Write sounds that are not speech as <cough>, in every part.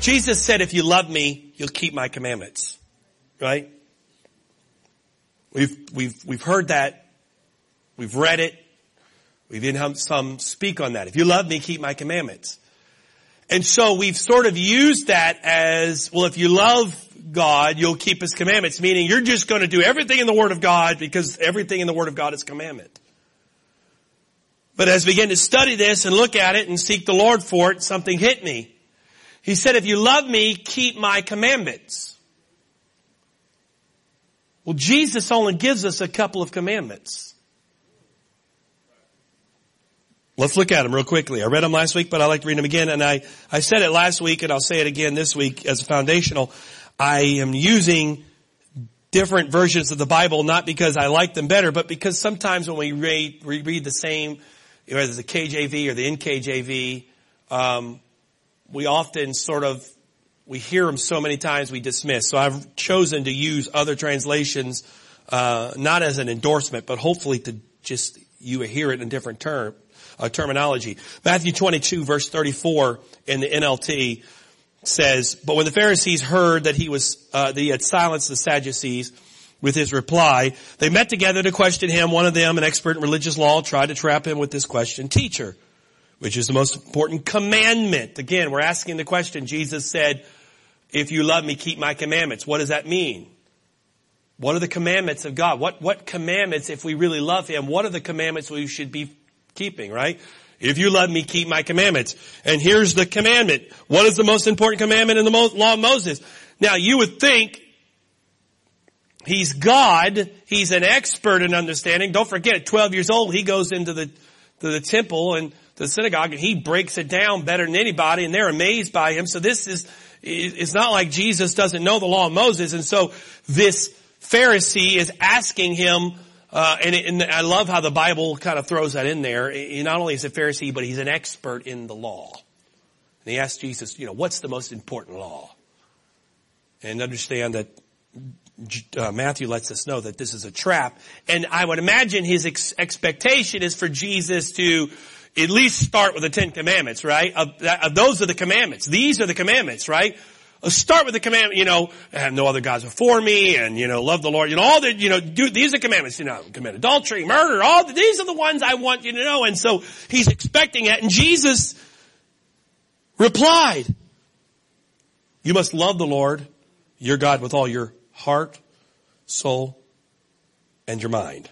Jesus said, if you love me, you'll keep my commandments. Right? We've, we've, we've heard that. We've read it. We've even had some speak on that. If you love me, keep my commandments. And so we've sort of used that as, well, if you love God, you'll keep His commandments, meaning you're just going to do everything in the Word of God because everything in the Word of God is commandment. But as we begin to study this and look at it and seek the Lord for it, something hit me. He said, if you love me, keep my commandments. Well, Jesus only gives us a couple of commandments. Let's look at them real quickly. I read them last week, but I like to read them again. And I, I said it last week and I'll say it again this week as a foundational. I am using different versions of the Bible, not because I like them better, but because sometimes when we read, we read the same, whether it's the KJV or the NKJV, um, we often sort of we hear them so many times we dismiss. So I've chosen to use other translations, uh, not as an endorsement, but hopefully to just you hear it in different term uh, terminology. Matthew 22, verse 34 in the NLT says, "But when the Pharisees heard that he was uh, that he had silenced the Sadducees." with his reply. They met together to question him. One of them, an expert in religious law, tried to trap him with this question, teacher, which is the most important commandment. Again, we're asking the question. Jesus said, if you love me, keep my commandments. What does that mean? What are the commandments of God? What, what commandments, if we really love Him, what are the commandments we should be keeping, right? If you love me, keep my commandments. And here's the commandment. What is the most important commandment in the law of Moses? Now you would think he's God. He's an expert in understanding. Don't forget, at 12 years old, he goes into the, to the temple and the synagogue and he breaks it down better than anybody and they're amazed by him. So this is, it's not like Jesus doesn't know the law of Moses. And so this Pharisee is asking him, uh, and, and, I love how the Bible kind of throws that in there. He not only is a Pharisee, but he's an expert in the law. And he asks Jesus, you know, what's the most important law? And understand that uh, Matthew lets us know that this is a trap. And I would imagine his ex- expectation is for Jesus to at least start with the Ten Commandments, right? Of, of those are the commandments. These are the commandments, right? Let's start with the commandment, you know, have no other gods before me and, you know, love the Lord. You know, all the, you know, do, these are the commandments, you know, commit adultery, murder, all the, these are the ones I want you to know. And so he's expecting it. And Jesus replied, you must love the Lord, your God with all your heart, soul, and your mind.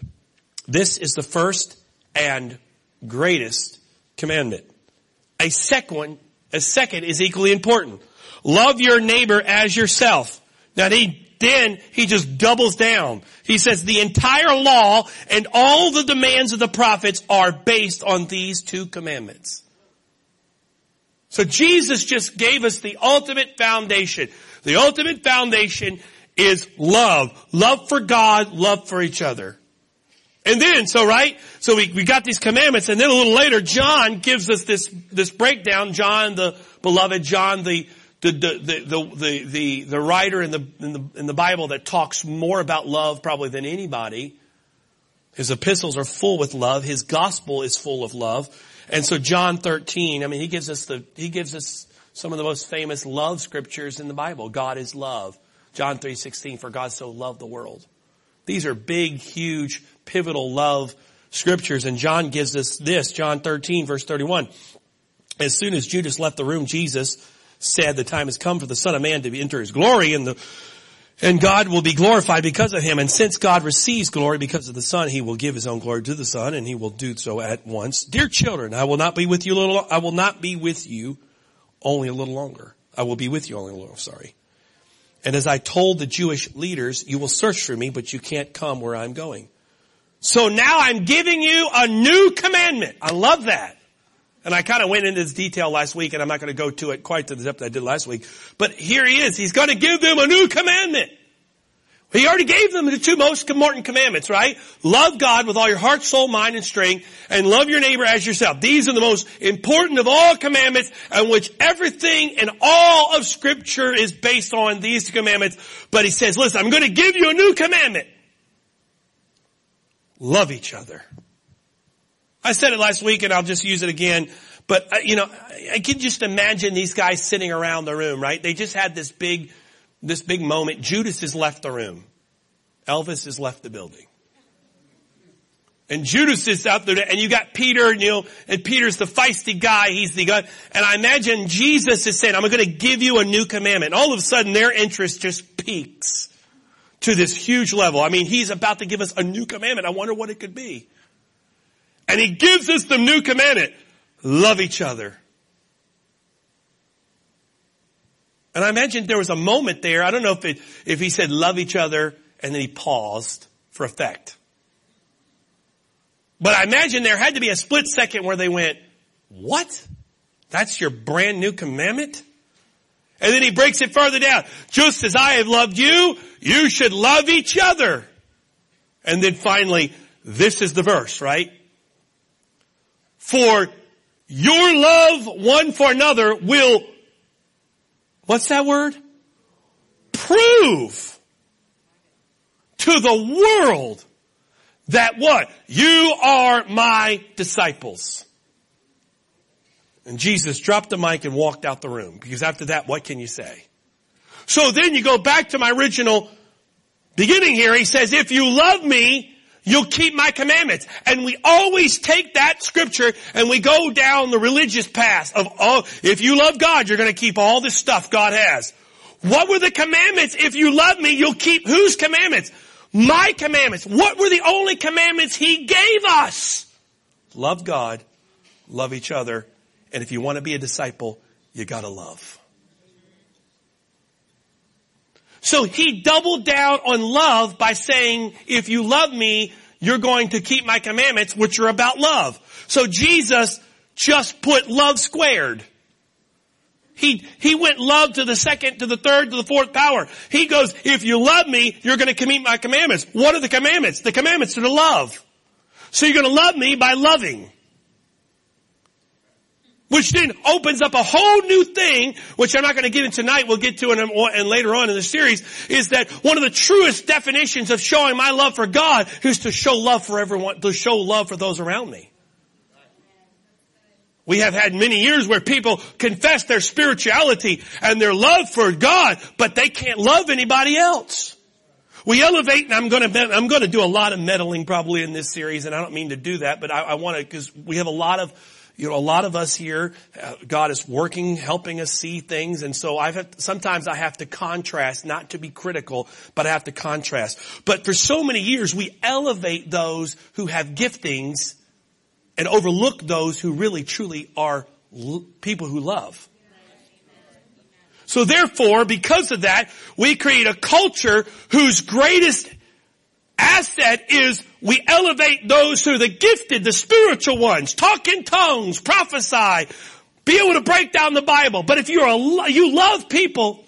This is the first and greatest commandment. A second, a second is equally important. Love your neighbor as yourself. Now he, then he just doubles down. He says the entire law and all the demands of the prophets are based on these two commandments. So Jesus just gave us the ultimate foundation. The ultimate foundation is love. Love for God, love for each other. And then, so right, so we, we got these commandments and then a little later, John gives us this, this breakdown. John, the beloved John, the, the, the, the, the, the, writer in the, in the, in the Bible that talks more about love probably than anybody. His epistles are full with love. His gospel is full of love. And so John 13, I mean, he gives us the, he gives us some of the most famous love scriptures in the Bible. God is love. John 3:16 for God so loved the world. These are big, huge, pivotal love scriptures and John gives us this, John 13 verse 31. As soon as Judas left the room, Jesus said the time has come for the son of man to enter his glory and the and God will be glorified because of him. And since God receives glory because of the Son, He will give His own glory to the Son, and He will do so at once. Dear children, I will not be with you a little, I will not be with you only a little longer. I will be with you only a little, sorry. And as I told the Jewish leaders, you will search for me, but you can't come where I'm going. So now I'm giving you a new commandment. I love that. And I kind of went into this detail last week and I'm not going to go to it quite to the depth I did last week. But here he is. He's going to give them a new commandment. He already gave them the two most important commandments, right? Love God with all your heart, soul, mind, and strength, and love your neighbor as yourself. These are the most important of all commandments, and which everything and all of scripture is based on these commandments. But he says, listen, I'm going to give you a new commandment. Love each other. I said it last week and I'll just use it again. But, uh, you know, I can just imagine these guys sitting around the room, right? They just had this big, this big moment. Judas has left the room. Elvis has left the building. And Judas is out there, and you got Peter, and you know, and Peter's the feisty guy, he's the guy, and I imagine Jesus is saying, I'm gonna give you a new commandment. And all of a sudden their interest just peaks to this huge level. I mean, he's about to give us a new commandment. I wonder what it could be. And he gives us the new commandment. Love each other. And I imagine there was a moment there, I don't know if it, if he said love each other and then he paused for effect. But I imagine there had to be a split second where they went, what? That's your brand new commandment? And then he breaks it further down. Just as I have loved you, you should love each other. And then finally, this is the verse, right? For your love one for another will, what's that word? Prove to the world that what? You are my disciples. And Jesus dropped the mic and walked out the room because after that, what can you say? So then you go back to my original beginning here. He says, if you love me, you'll keep my commandments. And we always take that scripture and we go down the religious path of, oh, if you love God, you're going to keep all this stuff God has. What were the commandments? If you love me, you'll keep whose commandments? My commandments. What were the only commandments He gave us? Love God, love each other, and if you want to be a disciple, you gotta love. So he doubled down on love by saying, if you love me, you're going to keep my commandments, which are about love. So Jesus just put love squared. He, he went love to the second, to the third, to the fourth power. He goes, if you love me, you're going to keep my commandments. What are the commandments? The commandments are to love. So you're going to love me by loving. Which then opens up a whole new thing, which I'm not going to get into tonight, we'll get to in, and later on in the series, is that one of the truest definitions of showing my love for God is to show love for everyone, to show love for those around me. We have had many years where people confess their spirituality and their love for God, but they can't love anybody else. We elevate, and I'm going to I'm going to do a lot of meddling probably in this series, and I don't mean to do that, but I, I want to because we have a lot of you know, a lot of us here, uh, God is working, helping us see things. And so I've had, sometimes I have to contrast, not to be critical, but I have to contrast. But for so many years, we elevate those who have giftings and overlook those who really truly are l- people who love. So therefore, because of that, we create a culture whose greatest asset is we elevate those who are the gifted, the spiritual ones, talk in tongues, prophesy, be able to break down the Bible. But if you're a, you love people,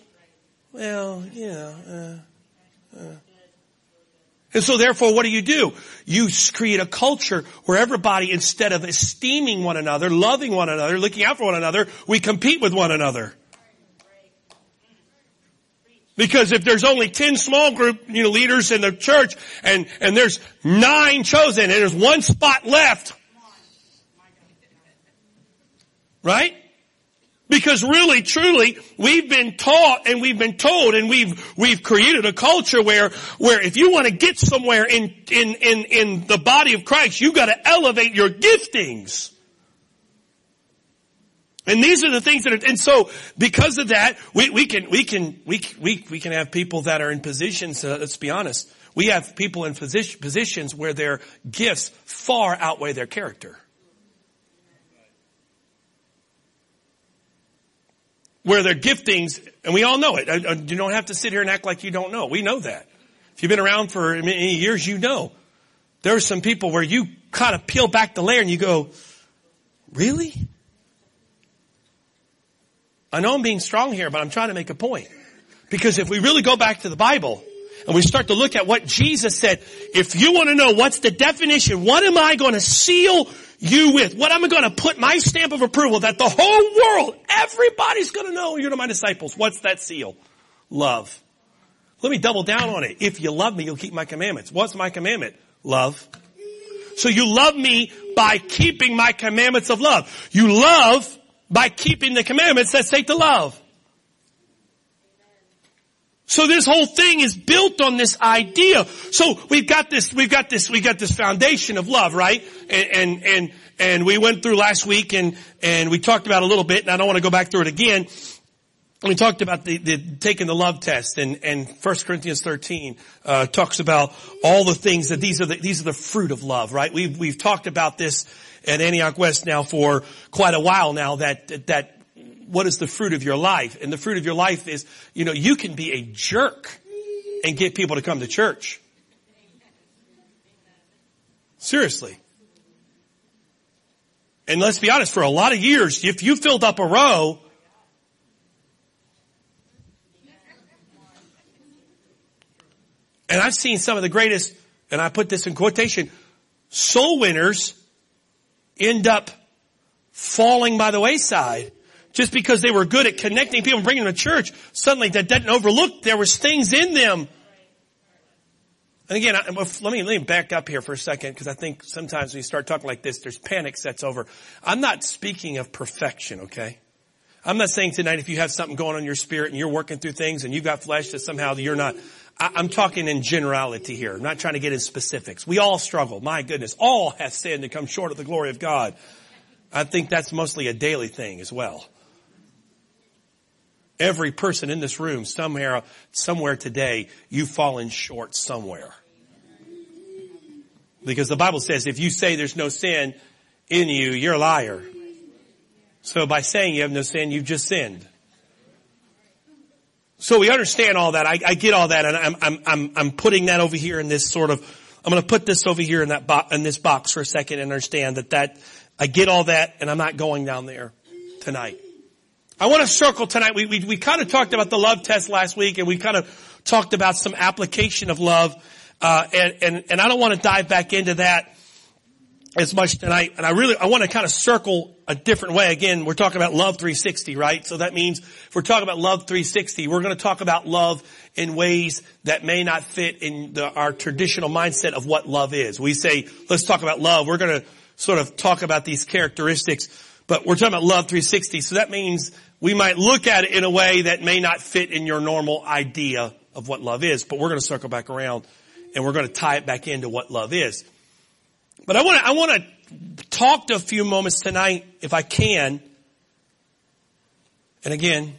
well, yeah. uh, uh. And so therefore what do you do? You create a culture where everybody, instead of esteeming one another, loving one another, looking out for one another, we compete with one another. Because if there's only 10 small group, you know, leaders in the church and, and there's nine chosen and there's one spot left. Right? Because really, truly, we've been taught and we've been told and we've, we've created a culture where, where if you want to get somewhere in, in, in, in the body of Christ, you've gotta elevate your giftings. And these are the things that are, and so because of that, we, we can, we can, we, we, we can have people that are in positions, uh, let's be honest, we have people in position, positions where their gifts far outweigh their character. Where their giftings, and we all know it, you don't have to sit here and act like you don't know. We know that. If you've been around for many years, you know. There are some people where you kind of peel back the layer and you go, really? I know I'm being strong here, but I'm trying to make a point. Because if we really go back to the Bible and we start to look at what Jesus said, if you want to know what's the definition, what am I going to seal you with? What am I going to put my stamp of approval that the whole world, everybody's going to know you're my disciples. What's that seal? Love. Let me double down on it. If you love me, you'll keep my commandments. What's my commandment? Love. So you love me by keeping my commandments of love. You love by keeping the commandments that say to love. So this whole thing is built on this idea. So we've got this, we've got this, we got this foundation of love, right? And, and, and, and we went through last week and, and we talked about a little bit and I don't want to go back through it again. We talked about the, the taking the love test and, and 1 Corinthians 13, uh, talks about all the things that these are the, these are the fruit of love, right? We've, we've talked about this at Antioch West now for quite a while now that, that what is the fruit of your life? And the fruit of your life is, you know, you can be a jerk and get people to come to church. Seriously. And let's be honest, for a lot of years, if you filled up a row, and I've seen some of the greatest, and I put this in quotation, soul winners end up falling by the wayside just because they were good at connecting people and bringing them to church, suddenly that didn't overlook there was things in them. And again, let me, let me back up here for a second because I think sometimes when you start talking like this, there's panic sets over. I'm not speaking of perfection, okay? I'm not saying tonight if you have something going on in your spirit and you're working through things and you've got flesh that somehow you're not. I, I'm talking in generality here. I'm not trying to get in specifics. We all struggle. My goodness. All have sinned and come short of the glory of God. I think that's mostly a daily thing as well. Every person in this room, somewhere, somewhere today, you've fallen short somewhere. Because the Bible says if you say there's no sin in you, you're a liar. So by saying you have no sin, you've just sinned. So we understand all that. I, I get all that, and I'm, I'm, I'm, I'm putting that over here in this sort of. I'm going to put this over here in that bo- in this box for a second and understand that that I get all that, and I'm not going down there tonight. I want to circle tonight. We, we, we kind of talked about the love test last week and we kind of talked about some application of love. Uh, and, and, and I don't want to dive back into that as much tonight. And I really, I want to kind of circle a different way. Again, we're talking about love 360, right? So that means if we're talking about love 360, we're going to talk about love in ways that may not fit in the, our traditional mindset of what love is. We say, let's talk about love. We're going to sort of talk about these characteristics, but we're talking about love 360. So that means we might look at it in a way that may not fit in your normal idea of what love is, but we're going to circle back around and we're going to tie it back into what love is. But I want to, I want to talk to a few moments tonight, if I can. And again,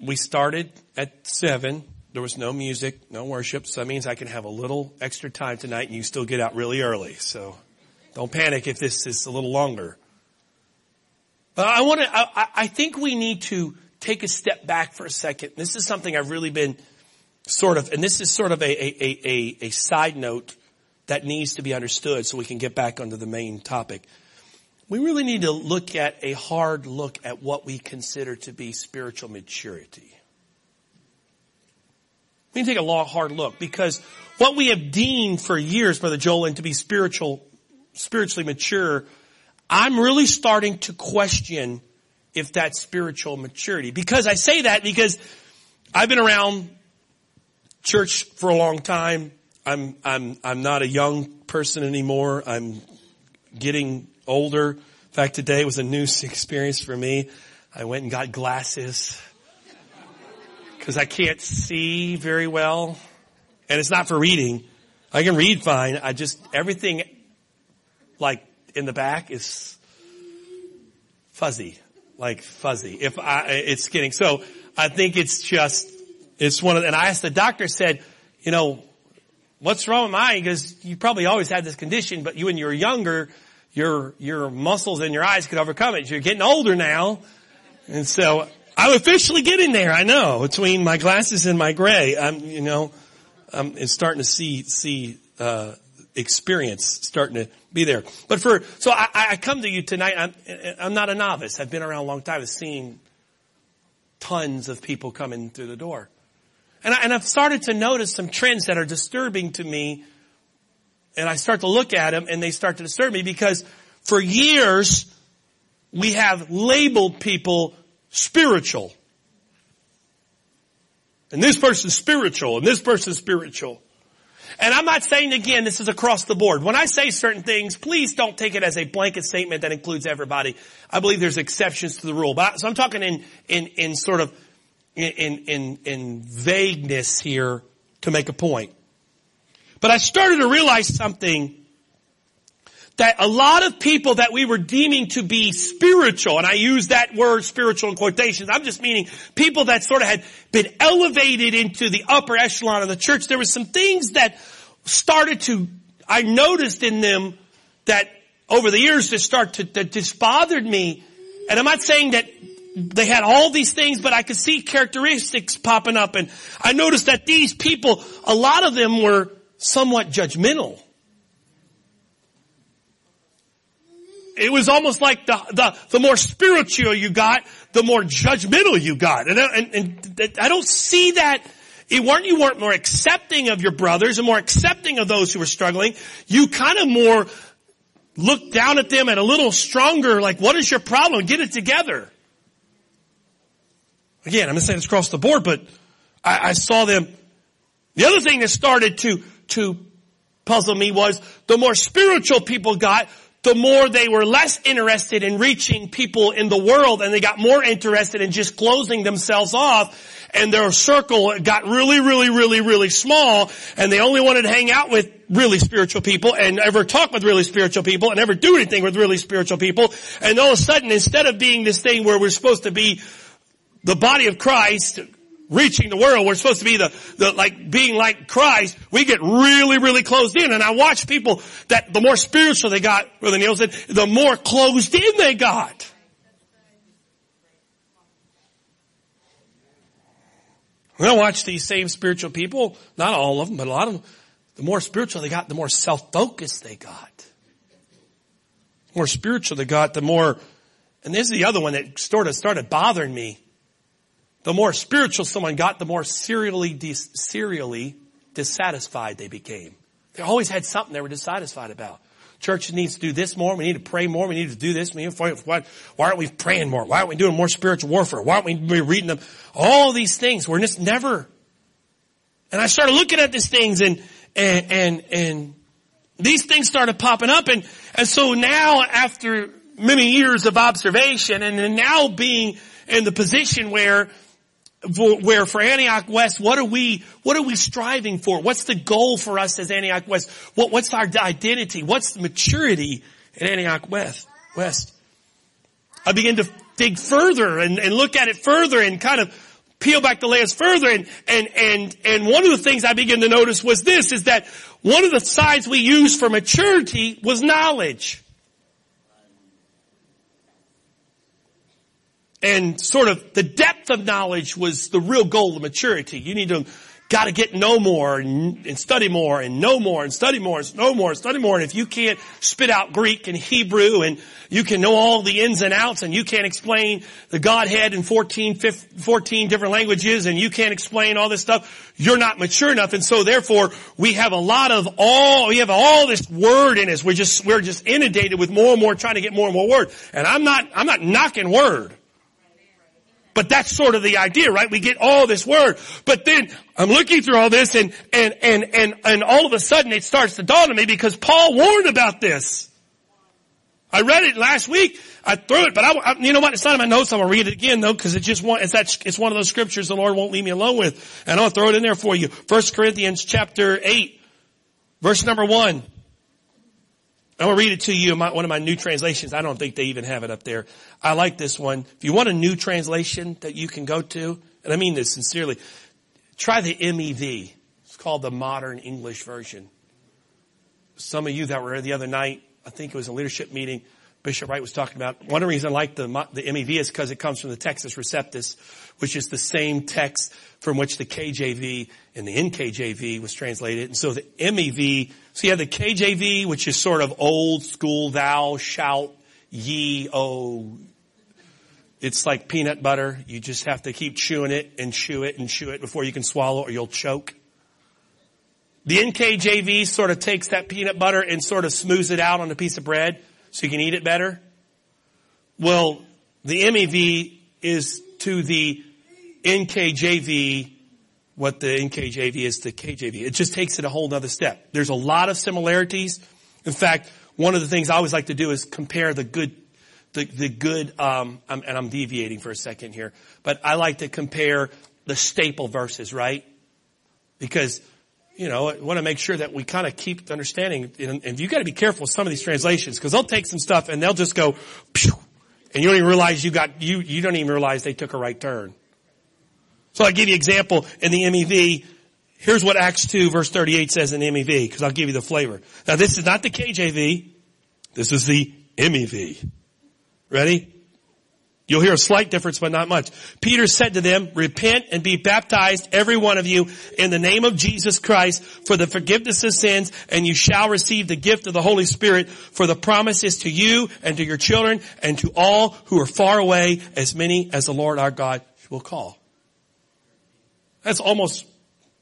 we started at seven. There was no music, no worship, so that means I can have a little extra time tonight and you still get out really early. So don't panic if this is a little longer. But I want to, I, I think we need to take a step back for a second. This is something I've really been sort of, and this is sort of a, a, a, a side note that needs to be understood so we can get back onto the main topic. We really need to look at a hard look at what we consider to be spiritual maturity. We need to take a long, hard look because what we have deemed for years, Brother Joel, to be spiritual, spiritually mature I'm really starting to question if that's spiritual maturity. Because I say that because I've been around church for a long time. I'm, I'm, I'm not a young person anymore. I'm getting older. In fact, today was a new <laughs> experience for me. I went and got glasses because I can't see very well. And it's not for reading. I can read fine. I just, everything like in the back is fuzzy, like fuzzy. If I, it's getting, so I think it's just, it's one of, and I asked the doctor said, you know, what's wrong with mine? Because you probably always had this condition, but you when you were younger, your, your muscles and your eyes could overcome it. You're getting older now. And so I'm officially getting there. I know between my glasses and my gray, I'm, you know, I'm starting to see, see, uh, experience starting to be there. But for, so I, I come to you tonight, I'm, I'm not a novice. I've been around a long time. I've seen tons of people coming through the door. And, I, I've started to notice some trends that are disturbing to me. And I start to look at them and they start to disturb me because for years we have labeled people spiritual. And this person's spiritual and this person's spiritual. And I'm not saying again, this is across the board. When I say certain things, please don't take it as a blanket statement that includes everybody. I believe there's exceptions to the rule. But, so I'm talking in, in, in sort of, in, in, in vagueness here to make a point. But I started to realize something that a lot of people that we were deeming to be spiritual, and I use that word spiritual in quotations, I'm just meaning people that sort of had been elevated into the upper echelon of the church. There were some things that started to, I noticed in them that over the years that start to, that just bothered me. And I'm not saying that they had all these things, but I could see characteristics popping up. And I noticed that these people, a lot of them were somewhat judgmental. it was almost like the, the, the more spiritual you got, the more judgmental you got. And, and, and I don't see that it weren't, you weren't more accepting of your brothers and more accepting of those who were struggling. You kind of more looked down at them and a little stronger, like, what is your problem? Get it together. Again, I'm not saying it's across the board, but I, I saw them. The other thing that started to, to puzzle me was the more spiritual people got, the more they were less interested in reaching people in the world and they got more interested in just closing themselves off and their circle got really, really, really, really small and they only wanted to hang out with really spiritual people and ever talk with really spiritual people and never do anything with really spiritual people. And all of a sudden, instead of being this thing where we're supposed to be the body of Christ, reaching the world. We're supposed to be the, the, like, being like Christ. We get really, really closed in. And I watch people that the more spiritual they got, Brother Neil said, the more closed in they got. When I watch these same spiritual people, not all of them, but a lot of them, the more spiritual they got, the more self-focused they got. The more spiritual they got, the more, and this is the other one that sort of started bothering me the more spiritual someone got, the more serially, dis- serially dissatisfied they became. They always had something they were dissatisfied about. Church needs to do this more. We need to pray more. We need to do this. We need why, why aren't we praying more? Why aren't we doing more spiritual warfare? Why aren't we reading them? All these things. We're just never. And I started looking at these things and, and, and, and these things started popping up. And, and so now after many years of observation and now being in the position where where for Antioch West, what are we, what are we striving for? What's the goal for us as Antioch West? What, what's our identity? What's the maturity in Antioch West? West. I begin to dig further and, and look at it further and kind of peel back the layers further and, and, and, and one of the things I began to notice was this, is that one of the signs we use for maturity was knowledge. And sort of the depth of knowledge was the real goal of maturity. You need to got to get know more and, and, study more and know more and study more and know more and study more. And if you can't spit out Greek and Hebrew and you can know all the ins and outs and you can't explain the Godhead in 14, 15, 14 different languages and you can't explain all this stuff, you're not mature enough. And so therefore we have a lot of all, we have all this word in us. We're just, we're just inundated with more and more trying to get more and more word. And I'm not, I'm not knocking word. But that's sort of the idea, right? We get all this word. But then I'm looking through all this and, and, and, and, and all of a sudden it starts to dawn on me because Paul warned about this. I read it last week. I threw it, but I, I, you know what? It's not in my notes. I'm gonna read it again though, because it just one, it's that, it's one of those scriptures the Lord won't leave me alone with. And I'll throw it in there for you. First Corinthians chapter 8, verse number 1. I'm going to read it to you in my, one of my new translations. I don't think they even have it up there. I like this one. If you want a new translation that you can go to, and I mean this sincerely, try the MEV. It's called the Modern English Version. Some of you that were here the other night, I think it was a leadership meeting, Bishop Wright was talking about. One reasons I like the, the MEV is because it comes from the Textus Receptus, which is the same text from which the KJV and the NKJV was translated. And so the MEV so you have the KJV, which is sort of old school, thou shalt ye, oh. It's like peanut butter. You just have to keep chewing it and chew it and chew it before you can swallow or you'll choke. The NKJV sort of takes that peanut butter and sort of smooths it out on a piece of bread so you can eat it better. Well, the MEV is to the NKJV what the NKJV is to KJV. It just takes it a whole other step. There's a lot of similarities. In fact, one of the things I always like to do is compare the good, the, the good, um, and I'm deviating for a second here, but I like to compare the staple verses, right? Because, you know, I want to make sure that we kind of keep understanding, and, and you got to be careful with some of these translations, because they'll take some stuff and they'll just go, and you don't even realize you got, you, you don't even realize they took a right turn. So I'll give you an example in the MEV. Here's what Acts 2 verse 38 says in the MEV, because I'll give you the flavor. Now this is not the KJV. This is the MEV. Ready? You'll hear a slight difference, but not much. Peter said to them, repent and be baptized, every one of you, in the name of Jesus Christ for the forgiveness of sins, and you shall receive the gift of the Holy Spirit, for the promise is to you and to your children and to all who are far away, as many as the Lord our God will call. That's almost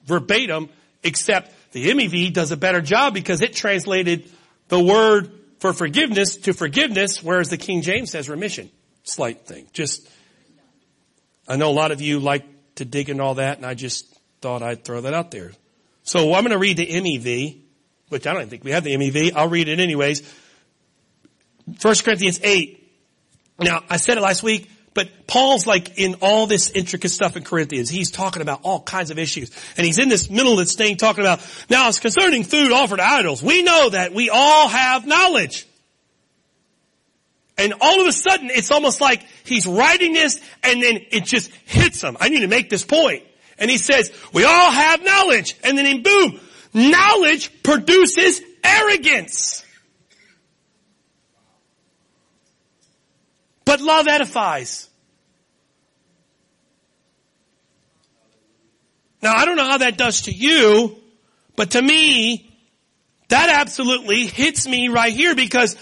verbatim, except the MEV does a better job because it translated the word for forgiveness to forgiveness, whereas the King James says remission slight thing. Just, I know a lot of you like to dig in all that, and I just thought I'd throw that out there. So I'm going to read the MEV, which I don't think we have the MEV. I'll read it anyways. 1 Corinthians 8. Now, I said it last week, but Paul's like in all this intricate stuff in Corinthians. He's talking about all kinds of issues. And he's in this middle of this thing talking about, now it's concerning food offered to idols. We know that we all have knowledge. And all of a sudden, it's almost like he's writing this and then it just hits him. I need to make this point. And he says, we all have knowledge. And then boom, knowledge produces arrogance. But love edifies. Now I don't know how that does to you, but to me, that absolutely hits me right here because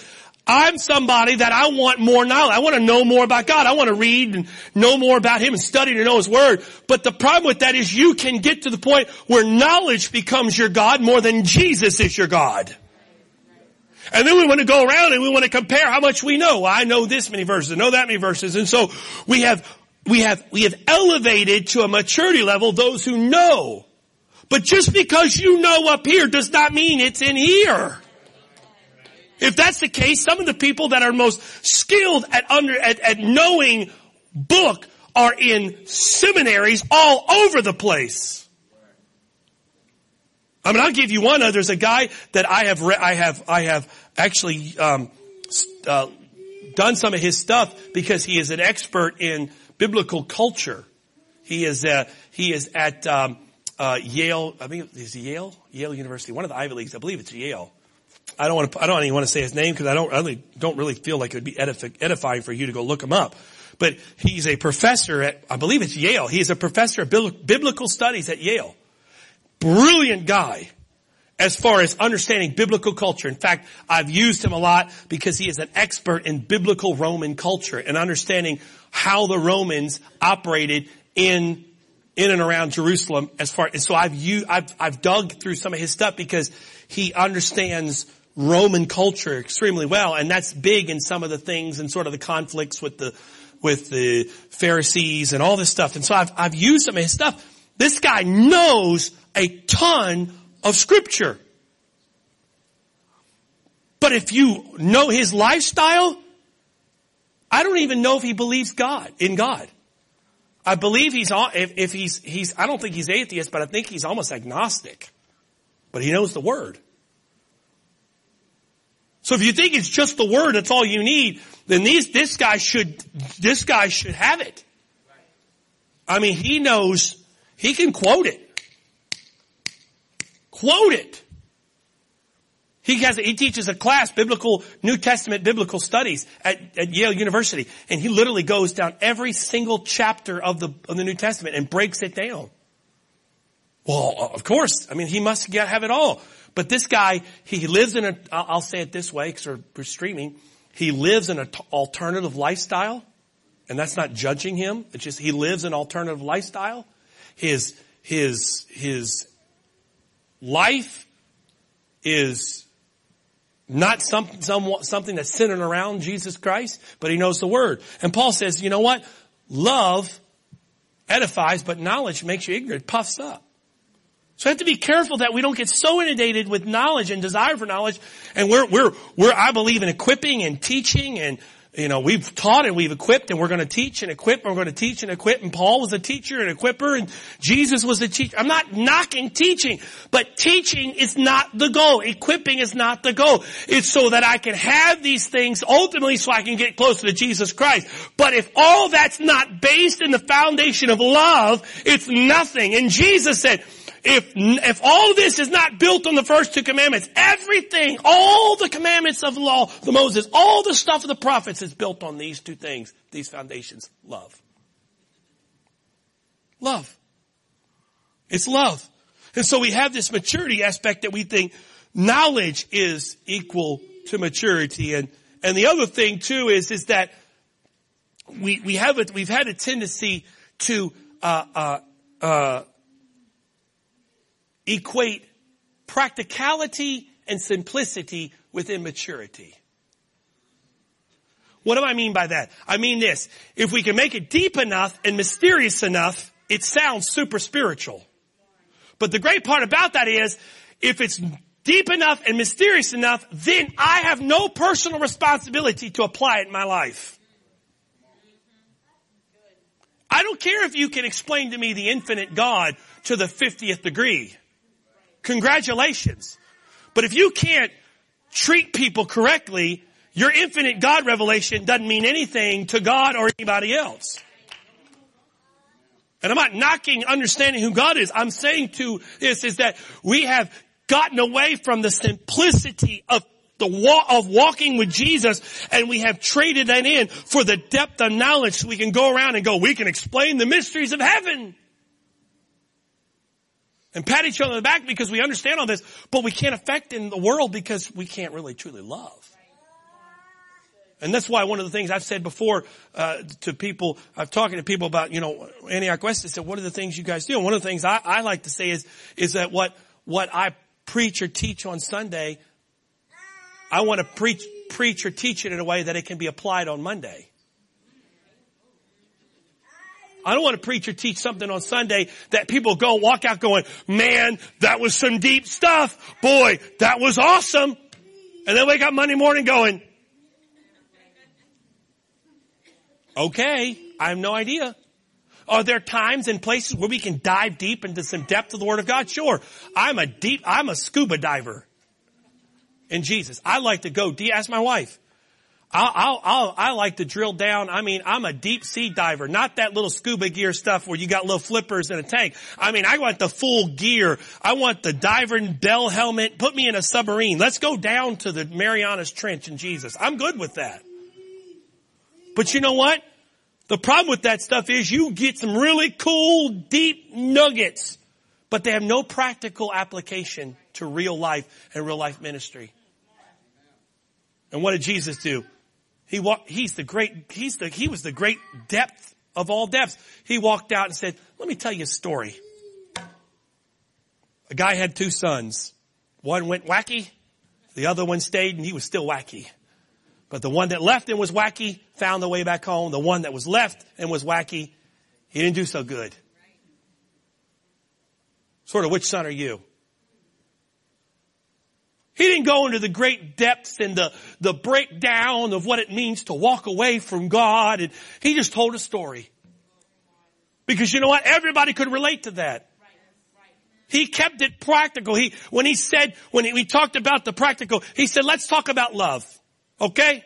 I'm somebody that I want more knowledge. I want to know more about God. I want to read and know more about Him and study to know His Word. But the problem with that is you can get to the point where knowledge becomes your God more than Jesus is your God. And then we want to go around and we want to compare how much we know. I know this many verses, I know that many verses. And so we have, we have, we have elevated to a maturity level those who know. But just because you know up here does not mean it's in here. If that's the case, some of the people that are most skilled at under, at, at knowing book are in seminaries all over the place. I mean, I'll give you one. There's a guy that I have, re- I have, I have actually um, uh, done some of his stuff because he is an expert in biblical culture. He is, uh, he is at um, uh, Yale. I think is Yale, Yale University, one of the Ivy Leagues. I believe it's Yale. I don't want to, I don't even want to say his name because I don't, really, don't really feel like it would be edifying for you to go look him up. But he's a professor at, I believe it's Yale. He is a professor of biblical studies at Yale. Brilliant guy as far as understanding biblical culture. In fact, I've used him a lot because he is an expert in biblical Roman culture and understanding how the Romans operated in in and around Jerusalem as far and so I've I've I've dug through some of his stuff because he understands Roman culture extremely well, and that's big in some of the things and sort of the conflicts with the with the Pharisees and all this stuff. And so I've I've used some of his stuff. This guy knows a ton of scripture. But if you know his lifestyle, I don't even know if he believes God, in God. I believe he's, if, if he's, he's, I don't think he's atheist, but I think he's almost agnostic. But he knows the word. So if you think it's just the word, that's all you need, then these, this guy should, this guy should have it. I mean, he knows, he can quote it. Quote it. He has, he teaches a class, biblical, New Testament biblical studies at, at Yale University. And he literally goes down every single chapter of the, of the New Testament and breaks it down. Well, of course. I mean, he must get, have it all. But this guy, he lives in a, I'll say it this way because we're streaming. He lives in an alternative lifestyle. And that's not judging him. It's just he lives an alternative lifestyle. His, his, his life is not some, some, something that's centered around Jesus Christ, but he knows the word. And Paul says, you know what? Love edifies, but knowledge makes you ignorant, puffs up. So we have to be careful that we don't get so inundated with knowledge and desire for knowledge. And we're, we're, we're, I believe in equipping and teaching and you know, we've taught and we've equipped and we're going to teach and equip and we're going to teach and equip and Paul was a teacher and equipper and Jesus was a teacher. I'm not knocking teaching, but teaching is not the goal. Equipping is not the goal. It's so that I can have these things ultimately so I can get closer to Jesus Christ. But if all that's not based in the foundation of love, it's nothing. And Jesus said, if, if all this is not built on the first two commandments, everything, all the commandments of law, the Moses, all the stuff of the prophets is built on these two things, these foundations. Love. Love. It's love. And so we have this maturity aspect that we think knowledge is equal to maturity. And, and the other thing too is, is that we, we have it, we've had a tendency to, uh, uh, uh, equate practicality and simplicity with immaturity. What do I mean by that? I mean this. If we can make it deep enough and mysterious enough, it sounds super spiritual. But the great part about that is, if it's deep enough and mysterious enough, then I have no personal responsibility to apply it in my life. I don't care if you can explain to me the infinite God to the 50th degree. Congratulations. But if you can't treat people correctly, your infinite God revelation doesn't mean anything to God or anybody else. And I'm not knocking understanding who God is. I'm saying to this is that we have gotten away from the simplicity of the of walking with Jesus and we have traded that in for the depth of knowledge so we can go around and go, we can explain the mysteries of heaven and pat each other on the back because we understand all this, but we can't affect in the world because we can't really truly love. And that's why one of the things I've said before uh, to people, I've talking to people about, you know, Antioch West. I said, "What are the things you guys do?" And one of the things I, I like to say is, is that what what I preach or teach on Sunday, I want to preach preach or teach it in a way that it can be applied on Monday. I don't want to preach or teach something on Sunday that people go walk out going, man, that was some deep stuff. Boy, that was awesome. And then wake up Monday morning going, okay, I have no idea. Are there times and places where we can dive deep into some depth of the Word of God? Sure. I'm a deep, I'm a scuba diver in Jesus. I like to go deep. Ask my wife. I'll, I'll, I'll, like to drill down. I mean, I'm a deep sea diver, not that little scuba gear stuff where you got little flippers in a tank. I mean, I want the full gear. I want the diver and bell helmet. Put me in a submarine. Let's go down to the Marianas Trench in Jesus. I'm good with that. But you know what? The problem with that stuff is you get some really cool, deep nuggets, but they have no practical application to real life and real life ministry. And what did Jesus do? He walked, he's the great, he's the, he was the great depth of all depths. He walked out and said, let me tell you a story. A guy had two sons. One went wacky. The other one stayed and he was still wacky. But the one that left and was wacky found the way back home. The one that was left and was wacky, he didn't do so good. Sort of which son are you? He didn't go into the great depths and the, the breakdown of what it means to walk away from God. And he just told a story. Because you know what? Everybody could relate to that. He kept it practical. He, when he said, when he, we talked about the practical, he said, let's talk about love. Okay?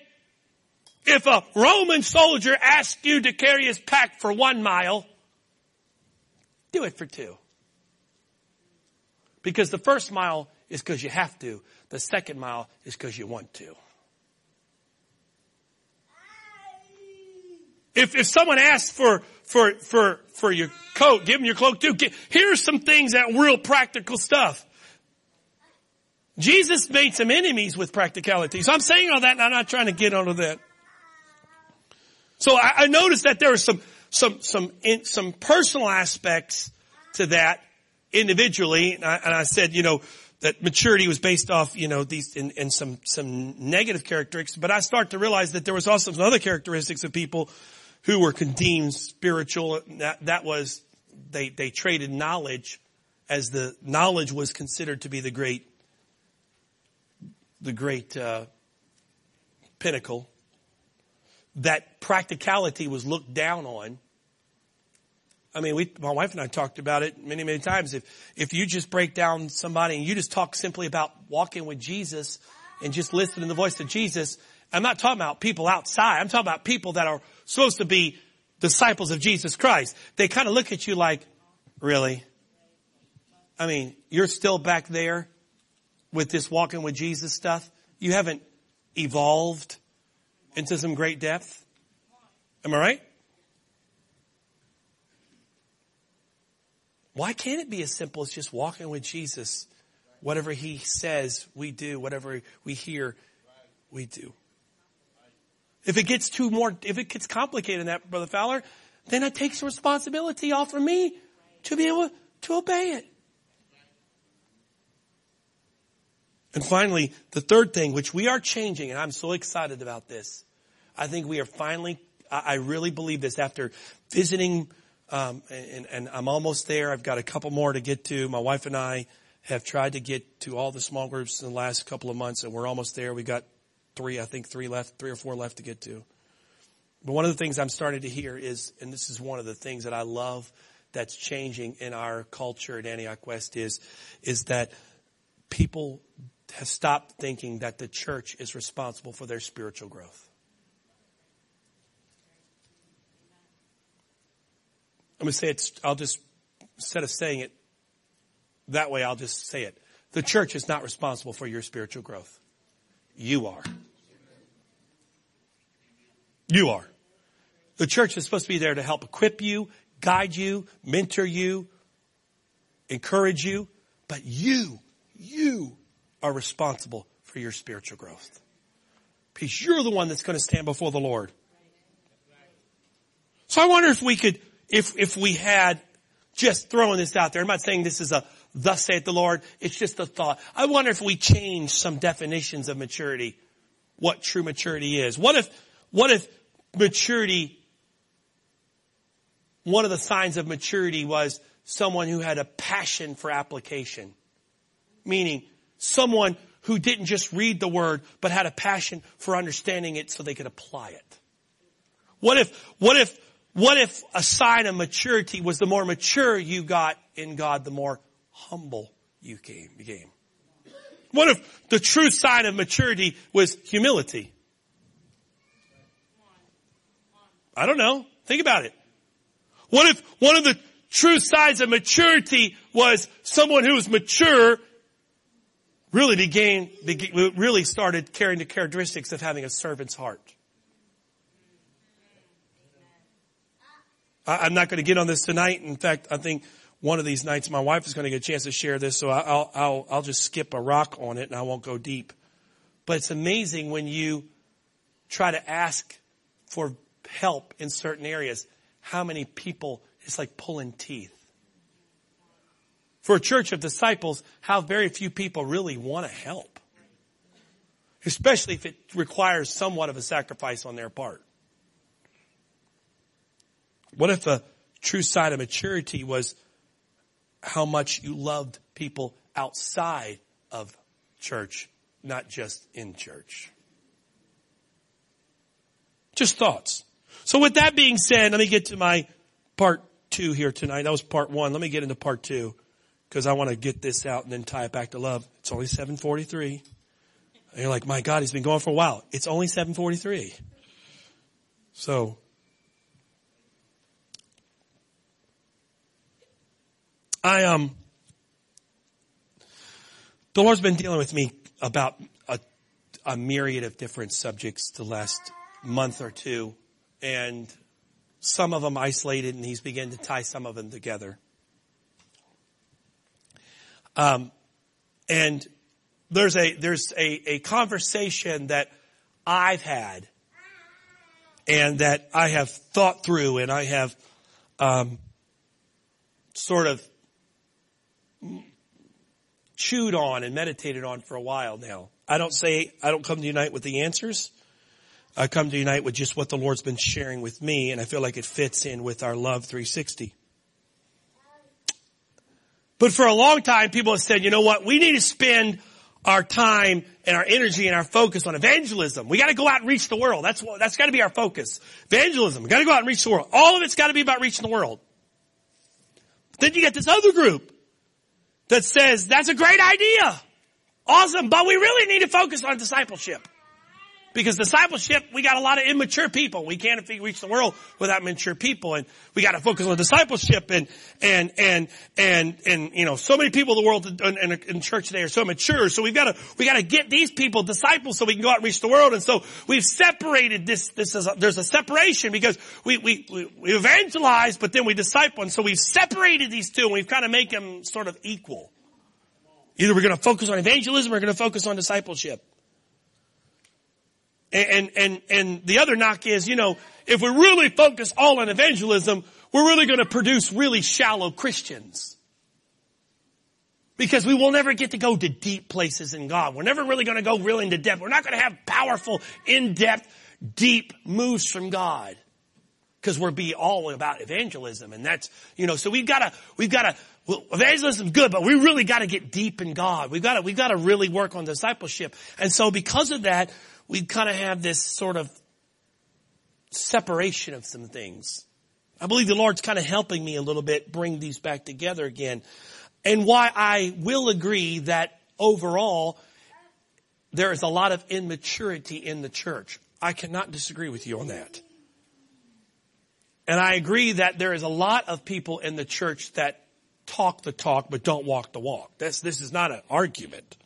If a Roman soldier asks you to carry his pack for one mile, do it for two. Because the first mile is because you have to. The second mile is because you want to. If, if someone asks for, for, for, for your coat, give them your cloak too. Here's some things that real practical stuff. Jesus made some enemies with practicality. So I'm saying all that and I'm not trying to get onto that. So I, I noticed that there were some, some, some, in, some personal aspects to that individually. And I, and I said, you know, that maturity was based off, you know, these, and, and some, some negative characteristics, but I start to realize that there was also some other characteristics of people who were condemned spiritual. That, that was, they, they traded knowledge as the knowledge was considered to be the great, the great uh, pinnacle, that practicality was looked down on. I mean, we, my wife and I talked about it many, many times. If, if you just break down somebody and you just talk simply about walking with Jesus and just listening to the voice of Jesus, I'm not talking about people outside. I'm talking about people that are supposed to be disciples of Jesus Christ. They kind of look at you like, really? I mean, you're still back there with this walking with Jesus stuff. You haven't evolved into some great depth. Am I right? Why can't it be as simple as just walking with Jesus? Whatever he says, we do. Whatever we hear, we do. If it gets too more, if it gets complicated in that, Brother Fowler, then it takes responsibility off of me to be able to obey it. And finally, the third thing, which we are changing, and I'm so excited about this. I think we are finally, I really believe this after visiting, um, and, and I'm almost there. I've got a couple more to get to. My wife and I have tried to get to all the small groups in the last couple of months and we're almost there. We've got three, I think three left, three or four left to get to. But one of the things I'm starting to hear is, and this is one of the things that I love that's changing in our culture at Antioch West is, is that people have stopped thinking that the church is responsible for their spiritual growth. I'm going to say it, I'll just, instead of saying it that way, I'll just say it. The church is not responsible for your spiritual growth. You are. You are. The church is supposed to be there to help equip you, guide you, mentor you, encourage you, but you, you are responsible for your spiritual growth. Because you're the one that's going to stand before the Lord. So I wonder if we could, if, if we had just throwing this out there, I'm not saying this is a thus saith the Lord, it's just a thought. I wonder if we change some definitions of maturity, what true maturity is. What if, what if maturity, one of the signs of maturity was someone who had a passion for application. Meaning someone who didn't just read the word, but had a passion for understanding it so they could apply it. What if, what if, what if a sign of maturity was the more mature you got in God, the more humble you became? What if the true sign of maturity was humility? I don't know. Think about it. What if one of the true signs of maturity was someone who was mature really began, really started carrying the characteristics of having a servant's heart. I, am not going to get on this tonight. In fact, I think one of these nights my wife is going to get a chance to share this, so I'll, I'll, I'll just skip a rock on it and I won't go deep. But it's amazing when you try to ask for help in certain areas, how many people, it's like pulling teeth. For a church of disciples, how very few people really want to help. Especially if it requires somewhat of a sacrifice on their part. What if a true sign of maturity was how much you loved people outside of church, not just in church? Just thoughts. So with that being said, let me get to my part two here tonight. That was part one. Let me get into part two because I want to get this out and then tie it back to love. It's only 743. And you're like, my God, he's been going for a while. It's only 743. So, I, um, the Lord's been dealing with me about a, a myriad of different subjects the last month or two and some of them isolated and he's beginning to tie some of them together. Um, and there's a, there's a, a conversation that I've had and that I have thought through and I have, um, sort of chewed on and meditated on for a while now. I don't say, I don't come to unite with the answers. I come to unite with just what the Lord's been sharing with me, and I feel like it fits in with our Love 360. But for a long time, people have said, you know what? We need to spend our time and our energy and our focus on evangelism. We gotta go out and reach the world. That's what, that's gotta be our focus. Evangelism. We gotta go out and reach the world. All of it's gotta be about reaching the world. Then you get this other group that says, that's a great idea. Awesome, but we really need to focus on discipleship. Because discipleship, we got a lot of immature people. We can't reach the world without mature people. And we got to focus on discipleship and, and, and, and, and, you know, so many people in the world in, in, church today are so mature. So we've got to, we got to get these people disciples so we can go out and reach the world. And so we've separated this, this is, a, there's a separation because we, we, we evangelize, but then we disciple. And so we've separated these two and we've kind of make them sort of equal. Either we're going to focus on evangelism or we're going to focus on discipleship. And, and, and the other knock is, you know, if we really focus all on evangelism, we're really going to produce really shallow Christians. Because we will never get to go to deep places in God. We're never really going to go real into depth. We're not going to have powerful, in-depth, deep moves from God. Because we're be all about evangelism. And that's, you know, so we've got to, we've got to, well, evangelism is good, but we really got to get deep in God. We've got to, we've got to really work on discipleship. And so because of that, we kind of have this sort of separation of some things. I believe the Lord's kind of helping me a little bit bring these back together again. And why I will agree that overall there is a lot of immaturity in the church. I cannot disagree with you on that. And I agree that there is a lot of people in the church that talk the talk but don't walk the walk. This, this is not an argument.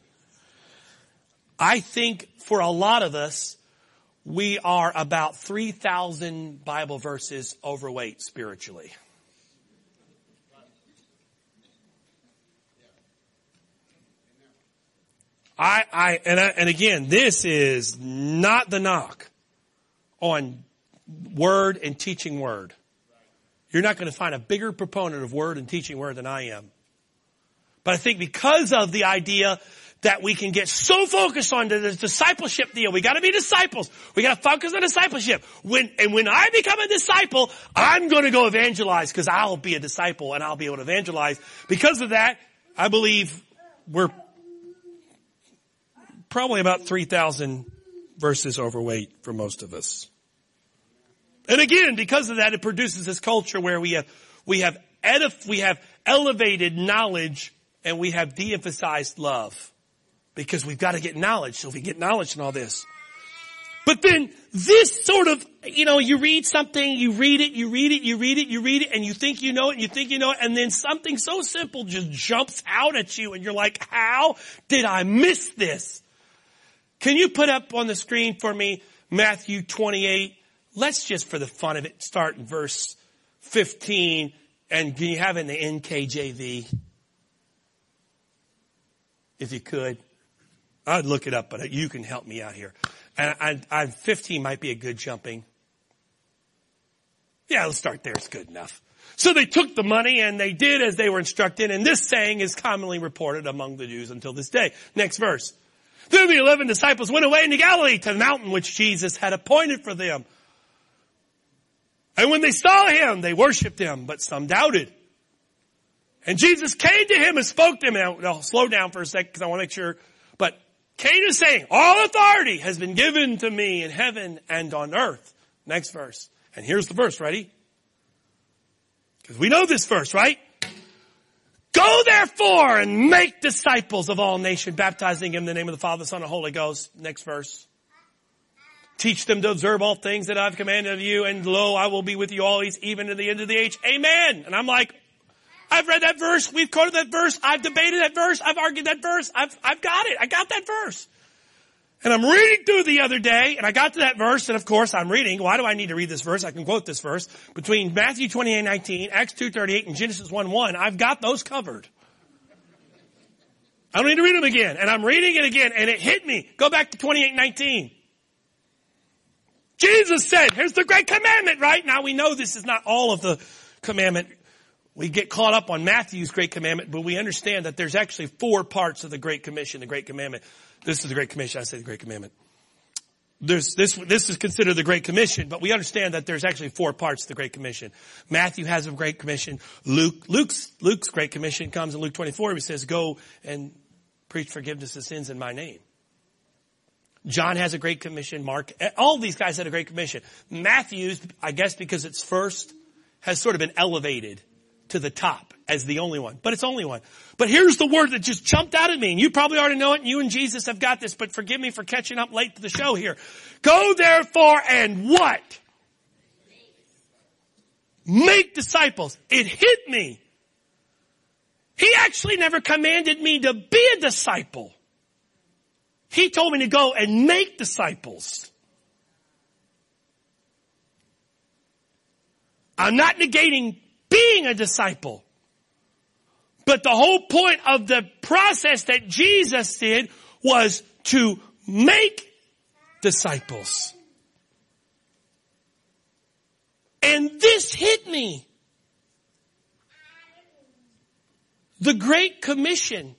I think for a lot of us, we are about 3,000 Bible verses overweight spiritually. I, I, and I, and again, this is not the knock on word and teaching word. You're not going to find a bigger proponent of word and teaching word than I am. But I think because of the idea that we can get so focused on the discipleship deal. We gotta be disciples. We gotta focus on discipleship. When, and when I become a disciple, I'm gonna go evangelize because I'll be a disciple and I'll be able to evangelize. Because of that, I believe we're probably about 3,000 verses overweight for most of us. And again, because of that, it produces this culture where we have, we have edif- we have elevated knowledge and we have de-emphasized love because we've got to get knowledge. So if we get knowledge and all this. But then this sort of, you know, you read something, you read it, you read it, you read it, you read it, and you think you know it, and you think you know it, and then something so simple just jumps out at you and you're like, how did I miss this? Can you put up on the screen for me Matthew 28? Let's just for the fun of it start in verse 15 and can you have it in the NKJV? If you could. I'd look it up, but you can help me out here. And I, I, 15 might be a good jumping. Yeah, let's start there. It's good enough. So they took the money and they did as they were instructed, and this saying is commonly reported among the Jews until this day. Next verse. Then the eleven disciples went away into Galilee to the mountain which Jesus had appointed for them. And when they saw him, they worshiped him, but some doubted. And Jesus came to him and spoke to him. Now, I'll slow down for a second because I want to make sure. Cain is saying, all authority has been given to me in heaven and on earth. Next verse. And here's the verse, ready? Because we know this verse, right? Go therefore and make disciples of all nations, baptizing them in the name of the Father, the Son, and Holy Ghost. Next verse. Teach them to observe all things that I've commanded of you, and lo, I will be with you always, even to the end of the age. Amen. And I'm like, I've read that verse. We've quoted that verse. I've debated that verse. I've argued that verse. I've, I've got it. I got that verse. And I'm reading through the other day, and I got to that verse, and of course I'm reading. Why do I need to read this verse? I can quote this verse. Between Matthew 28, 19, Acts 2, 38, and Genesis 1, 1, I've got those covered. I don't need to read them again. And I'm reading it again, and it hit me. Go back to 28, 19. Jesus said, here's the great commandment, right? Now we know this is not all of the commandment we get caught up on Matthew's great commandment, but we understand that there's actually four parts of the great commission, the great commandment. This is the great commission. I say the great commandment. there's this, this is considered the Great Commission, but we understand that there's actually four parts to the Great Commission. Matthew has a Great Commission. Luke, Luke's, Luke's Great Commission comes in Luke 24. He says, go and preach forgiveness of sins in my name. John has a Great Commission. Mark, all these guys had a Great Commission. Matthew's, I guess because it's first, has sort of been elevated to the top as the only one, but it's only one. But here's the word that just jumped out at me, and you probably already know it, and you and Jesus have got this, but forgive me for catching up late to the show here. Go therefore and what? Make disciples. It hit me. He actually never commanded me to be a disciple. He told me to go and make disciples. I'm not negating being a disciple. But the whole point of the process that Jesus did was to make disciples. And this hit me. The Great Commission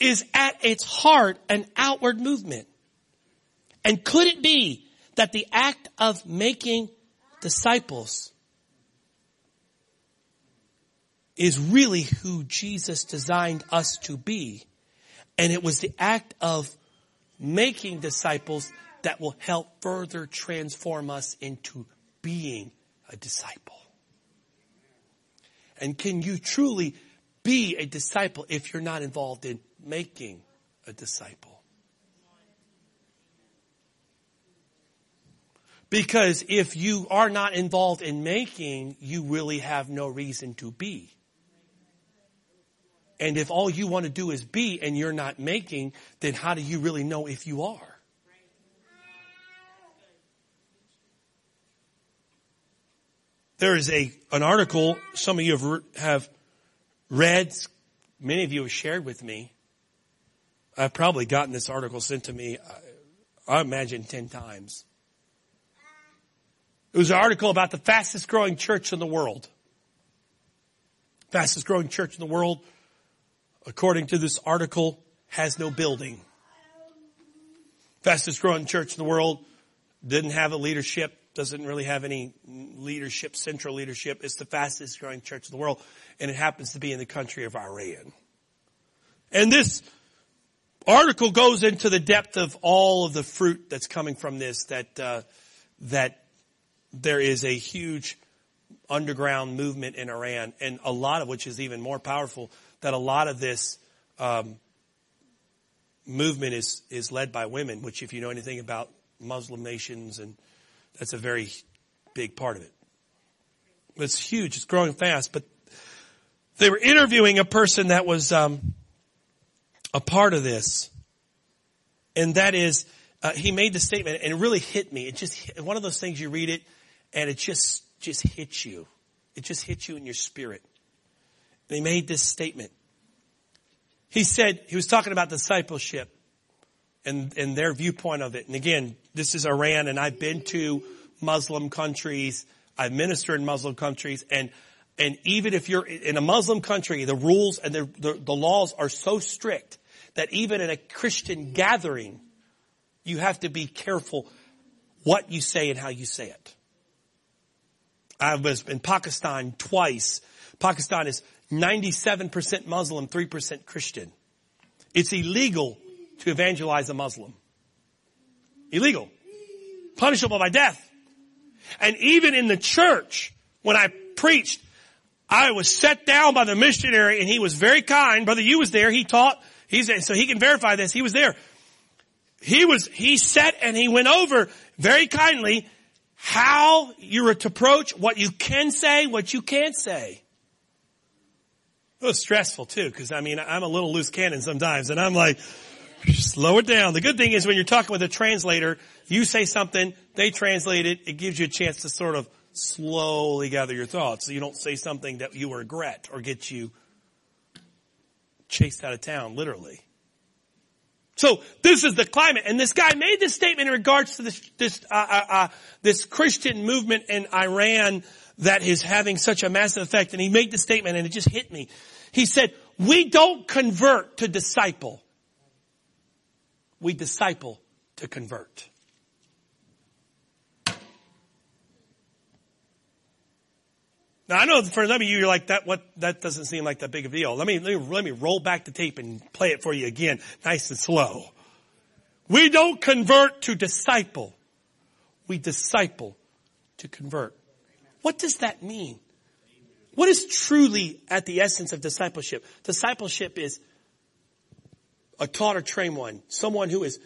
is at its heart an outward movement. And could it be that the act of making disciples is really who Jesus designed us to be. And it was the act of making disciples that will help further transform us into being a disciple. And can you truly be a disciple if you're not involved in making a disciple? Because if you are not involved in making, you really have no reason to be. And if all you want to do is be and you're not making, then how do you really know if you are? There is a, an article some of you have, have read, many of you have shared with me. I've probably gotten this article sent to me, uh, I imagine 10 times. It was an article about the fastest growing church in the world. Fastest growing church in the world according to this article, has no building. Fastest growing church in the world didn't have a leadership, doesn't really have any leadership, central leadership. It's the fastest growing church in the world, and it happens to be in the country of Iran. And this article goes into the depth of all of the fruit that's coming from this, that, uh, that there is a huge underground movement in Iran, and a lot of which is even more powerful that a lot of this um, movement is is led by women, which, if you know anything about Muslim nations, and that's a very big part of it. It's huge. It's growing fast. But they were interviewing a person that was um, a part of this, and that is uh, he made the statement, and it really hit me. It just hit, one of those things you read it, and it just just hits you. It just hits you in your spirit. And he made this statement. He said, he was talking about discipleship and, and their viewpoint of it. And again, this is Iran and I've been to Muslim countries. I've ministered in Muslim countries and and even if you're in a Muslim country, the rules and the, the, the, laws are so strict that even in a Christian gathering, you have to be careful what you say and how you say it. I was in Pakistan twice. Pakistan is 97% Muslim, 3% Christian. It's illegal to evangelize a Muslim. Illegal. Punishable by death. And even in the church, when I preached, I was set down by the missionary and he was very kind. Brother Yu was there. He taught, he's, so he can verify this. He was there. He was, he sat and he went over very kindly how you to approach what you can say, what you can't say. It was stressful too, because I mean, I'm a little loose cannon sometimes, and I'm like, slow it down. The good thing is when you're talking with a translator, you say something, they translate it, it gives you a chance to sort of slowly gather your thoughts, so you don't say something that you regret or get you chased out of town, literally. So this is the climate, and this guy made this statement in regards to this this uh, uh, uh, this Christian movement in Iran that is having such a massive effect. And he made the statement and it just hit me. He said, we don't convert to disciple. We disciple to convert. Now I know for some of you, you're like that. What that doesn't seem like that big of a deal. Let me let me, let me roll back the tape and play it for you again, nice and slow. We don't convert to disciple. We disciple to convert. What does that mean? What is truly at the essence of discipleship? Discipleship is a taught or trained one, someone who is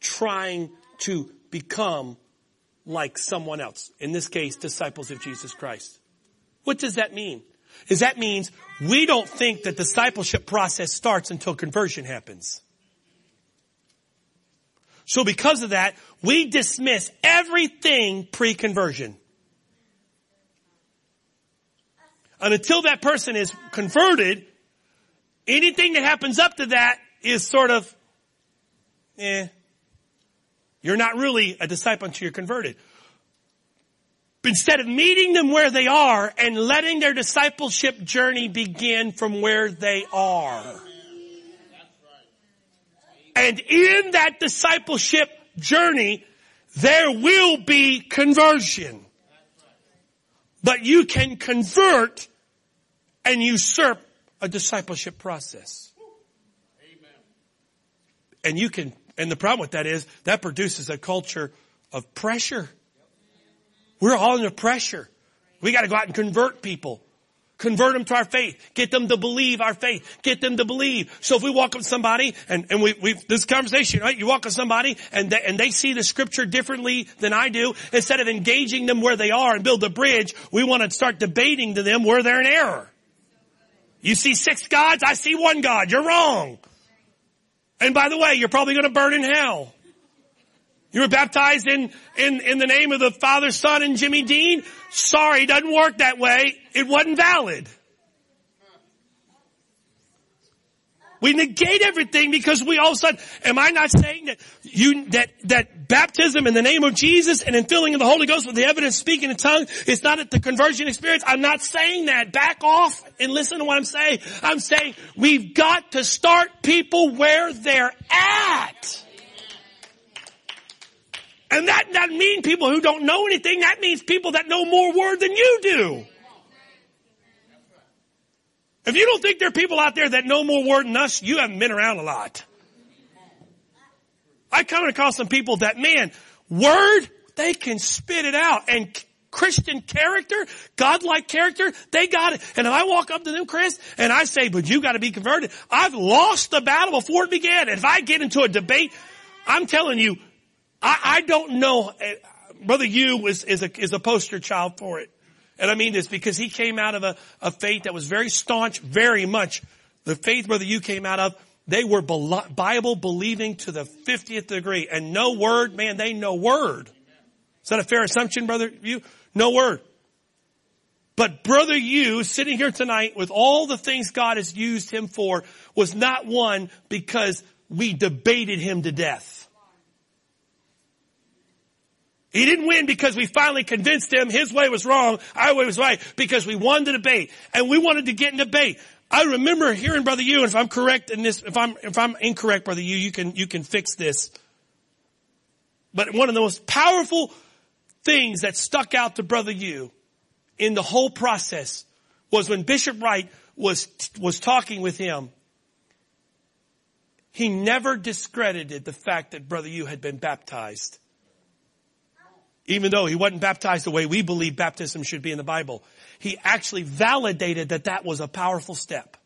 trying to become like someone else. In this case, disciples of Jesus Christ. What does that mean? Is that means we don't think the discipleship process starts until conversion happens. So because of that, we dismiss everything pre-conversion. And until that person is converted, anything that happens up to that is sort of, eh, you're not really a disciple until you're converted. Instead of meeting them where they are and letting their discipleship journey begin from where they are. And in that discipleship journey, there will be conversion. But you can convert and usurp a discipleship process. Amen. And you can, and the problem with that is that produces a culture of pressure. We're all under pressure. We gotta go out and convert people. Convert them to our faith. Get them to believe our faith. Get them to believe. So if we walk up to somebody and, and we, we, this conversation, right? You walk up to somebody and they, and they see the scripture differently than I do. Instead of engaging them where they are and build a bridge, we want to start debating to them where they're in error. You see six gods, I see one God. You're wrong. And by the way, you're probably going to burn in hell. You were baptized in, in, in the name of the Father, Son, and Jimmy Dean? Sorry, doesn't work that way. It wasn't valid. We negate everything because we all of a sudden, am I not saying that you, that, that baptism in the name of Jesus and in filling of the Holy Ghost with the evidence speaking in tongue is not at the conversion experience? I'm not saying that. Back off and listen to what I'm saying. I'm saying we've got to start people where they're at. And that doesn't mean people who don't know anything. That means people that know more word than you do. If you don't think there are people out there that know more word than us, you haven't been around a lot. I come across some people that, man, word, they can spit it out. And Christian character, godlike character, they got it. And if I walk up to them, Chris, and I say, but you gotta be converted, I've lost the battle before it began. And if I get into a debate, I'm telling you, I, I don't know, eh, Brother Yu is, is a, is a poster child for it. And I mean this because he came out of a, a faith that was very staunch, very much. The faith Brother Yu came out of, they were Bible believing to the 50th degree. And no word, man, they know word. Is that a fair assumption, Brother Yu? No word. But Brother Yu sitting here tonight with all the things God has used him for, was not one because we debated him to death. He didn't win because we finally convinced him his way was wrong, our way was right, because we won the debate. And we wanted to get in debate. I remember hearing Brother Yu, and if I'm correct in this, if I'm, if I'm incorrect, Brother Yu, you can, you can fix this. But one of the most powerful things that stuck out to Brother Yu in the whole process was when Bishop Wright was, was talking with him. He never discredited the fact that Brother Yu had been baptized even though he wasn't baptized the way we believe baptism should be in the Bible. He actually validated that that was a powerful step.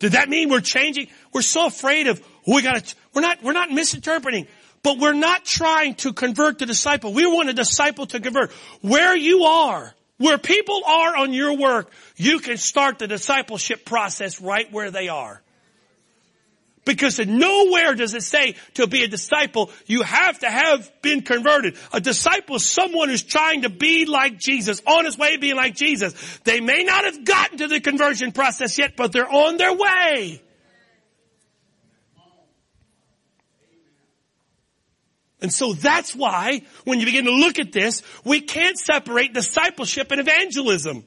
Did that mean we're changing? We're so afraid of, we gotta, we're not, we're not misinterpreting, but we're not trying to convert the disciple. We want a disciple to convert. Where you are, where people are on your work, you can start the discipleship process right where they are. Because nowhere does it say to be a disciple, you have to have been converted. A disciple is someone who's trying to be like Jesus, on his way to being like Jesus. They may not have gotten to the conversion process yet, but they're on their way. And so that's why when you begin to look at this, we can't separate discipleship and evangelism.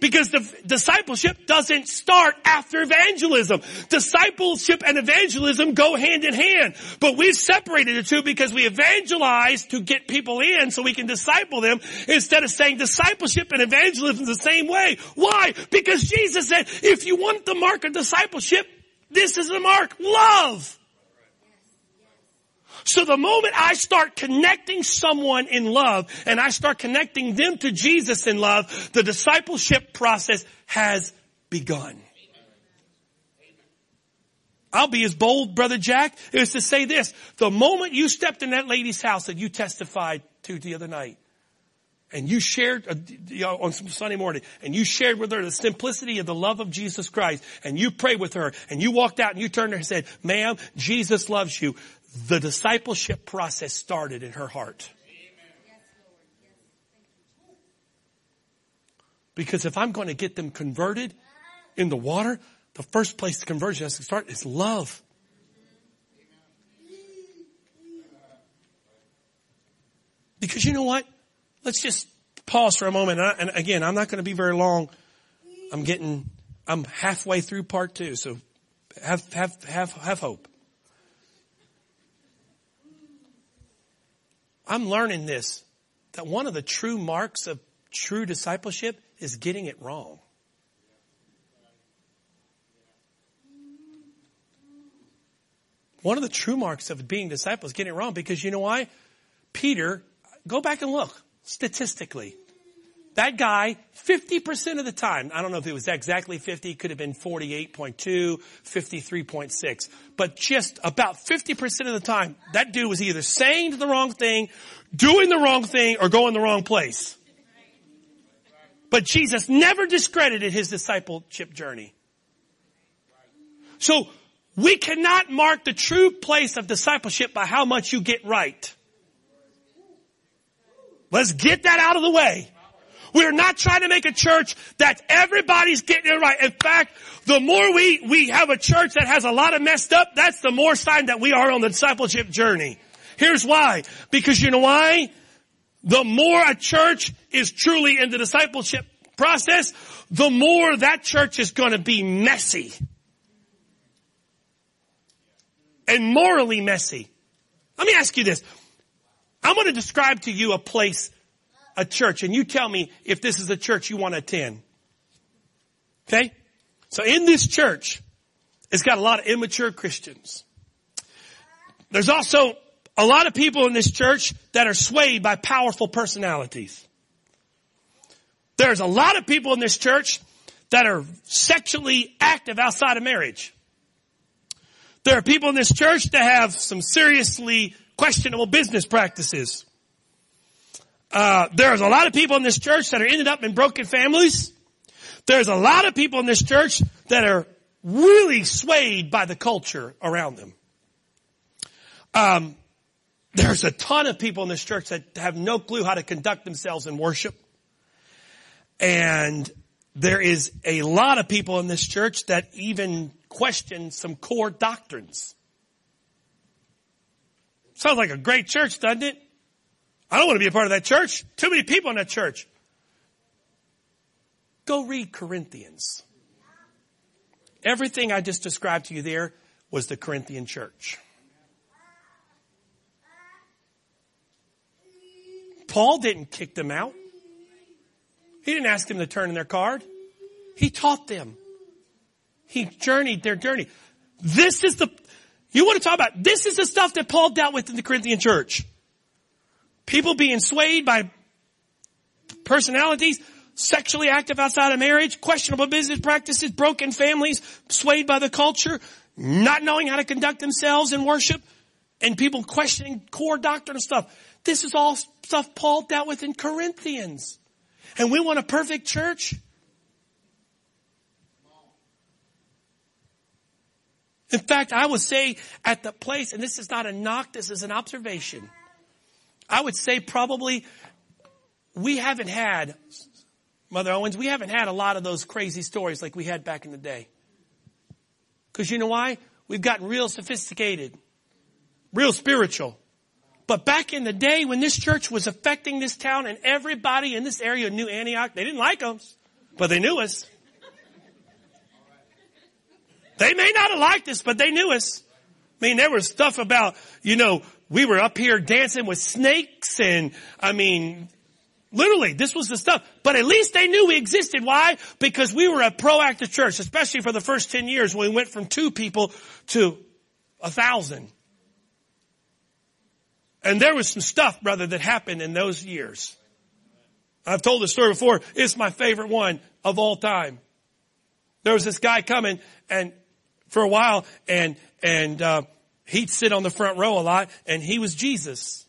Because the discipleship doesn't start after evangelism. Discipleship and evangelism go hand in hand. But we've separated the two because we evangelize to get people in so we can disciple them instead of saying discipleship and evangelism the same way. Why? Because Jesus said, if you want the mark of discipleship, this is the mark. Love. So the moment I start connecting someone in love and I start connecting them to Jesus in love, the discipleship process has begun. I'll be as bold, Brother Jack, is to say this. The moment you stepped in that lady's house that you testified to the other night, and you shared uh, know, on Sunday morning, and you shared with her the simplicity of the love of Jesus Christ, and you prayed with her, and you walked out and you turned to her and said, ma'am, Jesus loves you the discipleship process started in her heart. Because if I'm going to get them converted in the water, the first place the conversion has to start is love. Because you know what? Let's just pause for a moment. And again, I'm not going to be very long. I'm getting, I'm halfway through part two, so have, have, have, have hope. I'm learning this, that one of the true marks of true discipleship is getting it wrong. One of the true marks of being disciples is getting it wrong because you know why? Peter, go back and look statistically. That guy, 50% of the time, I don't know if it was exactly 50, could have been 48.2, 53.6, but just about 50% of the time, that dude was either saying the wrong thing, doing the wrong thing, or going the wrong place. But Jesus never discredited his discipleship journey. So, we cannot mark the true place of discipleship by how much you get right. Let's get that out of the way. We're not trying to make a church that everybody's getting it right. In fact, the more we, we have a church that has a lot of messed up, that's the more sign that we are on the discipleship journey. Here's why. Because you know why? The more a church is truly in the discipleship process, the more that church is going to be messy. And morally messy. Let me ask you this. I'm going to describe to you a place a church and you tell me if this is a church you want to attend. Okay? So in this church, it's got a lot of immature Christians. There's also a lot of people in this church that are swayed by powerful personalities. There's a lot of people in this church that are sexually active outside of marriage. There are people in this church that have some seriously questionable business practices. Uh, there's a lot of people in this church that are ended up in broken families. There's a lot of people in this church that are really swayed by the culture around them. Um, there's a ton of people in this church that have no clue how to conduct themselves in worship. And there is a lot of people in this church that even question some core doctrines. Sounds like a great church, doesn't it? I don't want to be a part of that church. Too many people in that church. Go read Corinthians. Everything I just described to you there was the Corinthian church. Paul didn't kick them out. He didn't ask them to turn in their card. He taught them. He journeyed their journey. This is the, you want to talk about, this is the stuff that Paul dealt with in the Corinthian church. People being swayed by personalities, sexually active outside of marriage, questionable business practices, broken families, swayed by the culture, not knowing how to conduct themselves in worship, and people questioning core doctrine and stuff. This is all stuff Paul dealt with in Corinthians. And we want a perfect church? In fact, I would say at the place, and this is not a knock, this is an observation. I would say probably we haven't had, Mother Owens, we haven't had a lot of those crazy stories like we had back in the day. Cause you know why? We've gotten real sophisticated, real spiritual. But back in the day when this church was affecting this town and everybody in this area knew Antioch, they didn't like us, but they knew us. They may not have liked us, but they knew us. I mean, there was stuff about, you know, we were up here dancing with snakes and, I mean, literally, this was the stuff. But at least they knew we existed. Why? Because we were a proactive church, especially for the first 10 years when we went from two people to a thousand. And there was some stuff, brother, that happened in those years. I've told this story before. It's my favorite one of all time. There was this guy coming and for a while and, and, uh, he'd sit on the front row a lot and he was Jesus.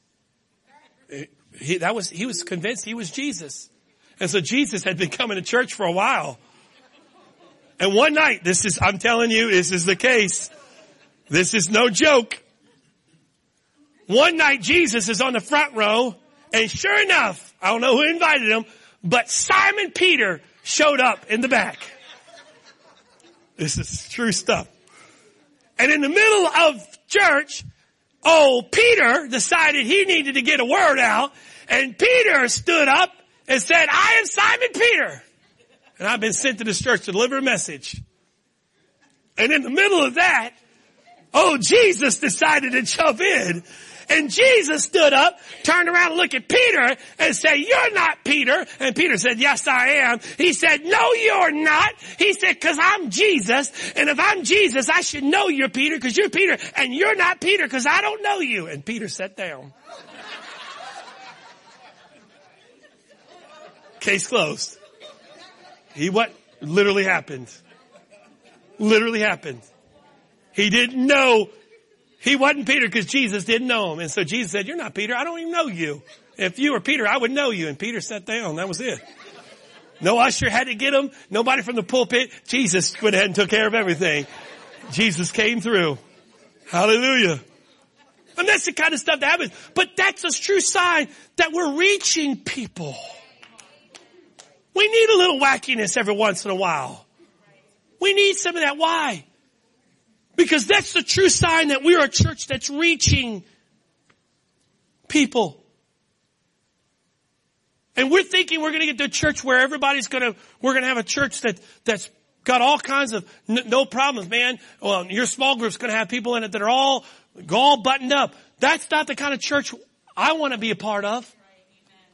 He, that was, he was convinced he was Jesus. And so Jesus had been coming to church for a while. And one night, this is, I'm telling you, this is the case. This is no joke. One night Jesus is on the front row and sure enough, I don't know who invited him, but Simon Peter showed up in the back. This is true stuff. And in the middle of church, oh, Peter decided he needed to get a word out and Peter stood up and said, I am Simon Peter. And I've been sent to this church to deliver a message. And in the middle of that, oh, Jesus decided to jump in and Jesus stood up, turned around and looked at Peter and said, you're not Peter. And Peter said, yes, I am. He said, no, you're not. He said, cause I'm Jesus. And if I'm Jesus, I should know you're Peter cause you're Peter and you're not Peter cause I don't know you. And Peter sat down. Case closed. He what literally happened. Literally happened. He didn't know he wasn't Peter because Jesus didn't know him. And so Jesus said, you're not Peter. I don't even know you. If you were Peter, I would know you. And Peter sat down. That was it. No usher had to get him. Nobody from the pulpit. Jesus went ahead and took care of everything. Jesus came through. Hallelujah. And that's the kind of stuff that happens. But that's a true sign that we're reaching people. We need a little wackiness every once in a while. We need some of that. Why? Because that's the true sign that we're a church that's reaching people. And we're thinking we're going to get to a church where everybody's going to, we're going to have a church that, that's got all kinds of n- no problems, man. Well, your small group's going to have people in it that are all, all buttoned up. That's not the kind of church I want to be a part of.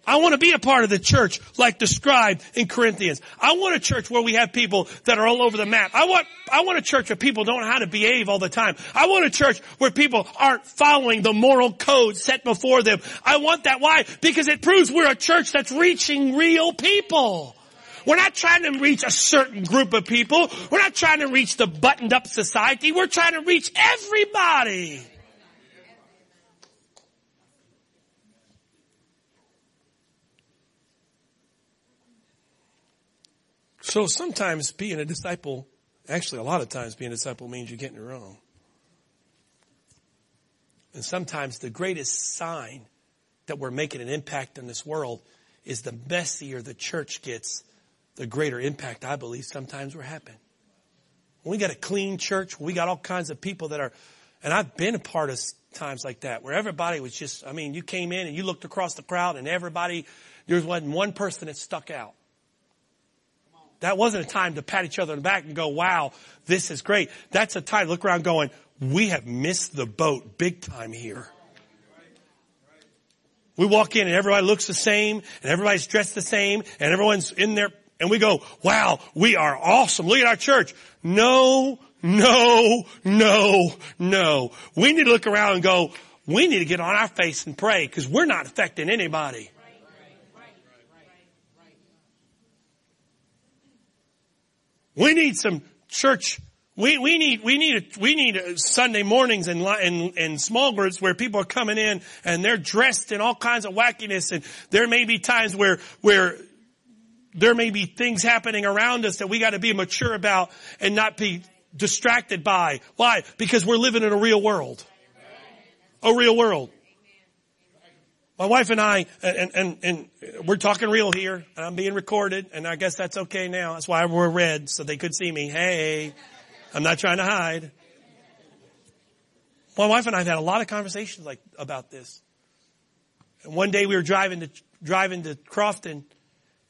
I want to be a part of the church like described in Corinthians. I want a church where we have people that are all over the map. I want, I want a church where people don't know how to behave all the time. I want a church where people aren't following the moral code set before them. I want that. Why? Because it proves we're a church that's reaching real people. We're not trying to reach a certain group of people. We're not trying to reach the buttoned up society. We're trying to reach everybody. So sometimes being a disciple, actually a lot of times being a disciple means you're getting it wrong. And sometimes the greatest sign that we're making an impact in this world is the messier the church gets, the greater impact I believe sometimes we're having. When we got a clean church, we got all kinds of people that are, and I've been a part of times like that where everybody was just, I mean, you came in and you looked across the crowd and everybody, there wasn't one person that stuck out. That wasn't a time to pat each other on the back and go, wow, this is great. That's a time to look around going, we have missed the boat big time here. We walk in and everybody looks the same and everybody's dressed the same and everyone's in there and we go, wow, we are awesome. Look at our church. No, no, no, no. We need to look around and go, we need to get on our face and pray because we're not affecting anybody. We need some church. We, we need, we need, we need Sunday mornings and, and, and small groups where people are coming in and they're dressed in all kinds of wackiness and there may be times where, where there may be things happening around us that we got to be mature about and not be distracted by. Why? Because we're living in a real world. A real world. My wife and I, and, and, and we're talking real here, and I'm being recorded, and I guess that's okay now. That's why we're red, so they could see me. Hey, I'm not trying to hide. My wife and I have had a lot of conversations like about this. And one day we were driving to driving to Crofton,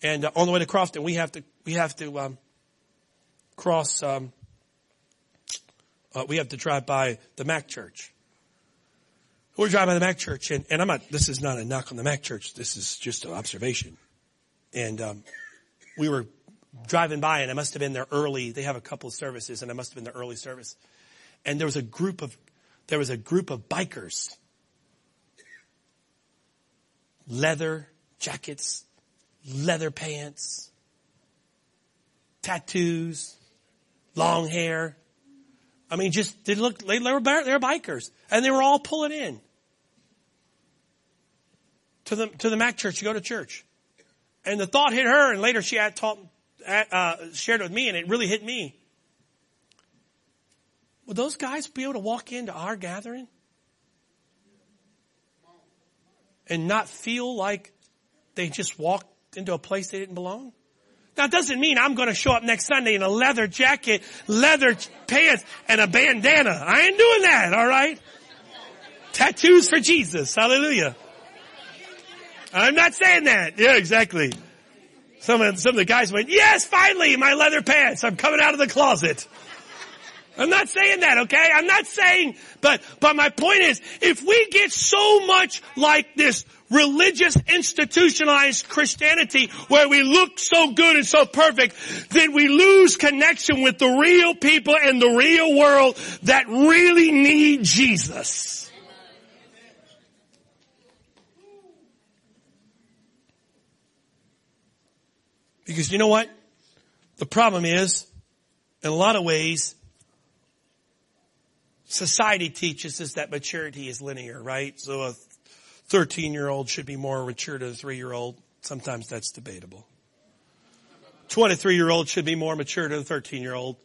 and uh, on the way to Crofton, we have to we have to um, cross. Um, uh, we have to drive by the Mac Church. We're driving the Mac Church, and, and I'm not. This is not a knock on the Mac Church. This is just an observation. And um, we were driving by, and I must have been there early. They have a couple of services, and I must have been the early service. And there was a group of there was a group of bikers, leather jackets, leather pants, tattoos, long hair. I mean, just they look they were they were bikers, and they were all pulling in to the to the Mac Church to go to church. And the thought hit her, and later she had taught, uh, shared it with me, and it really hit me. Would those guys be able to walk into our gathering and not feel like they just walked into a place they didn't belong? It doesn't mean I'm going to show up next Sunday in a leather jacket, leather pants, and a bandana. I ain't doing that, alright? Tattoos for Jesus. Hallelujah. I'm not saying that. Yeah, exactly. Some of, some of the guys went, yes, finally, my leather pants. I'm coming out of the closet. I'm not saying that, okay? I'm not saying, but, but my point is, if we get so much like this religious institutionalized Christianity where we look so good and so perfect, then we lose connection with the real people and the real world that really need Jesus. Because you know what? The problem is, in a lot of ways, society teaches us that maturity is linear, right? So a 13 year old should be more mature than a three year old. Sometimes that's debatable. 23 year old should be more mature than a 13 year old.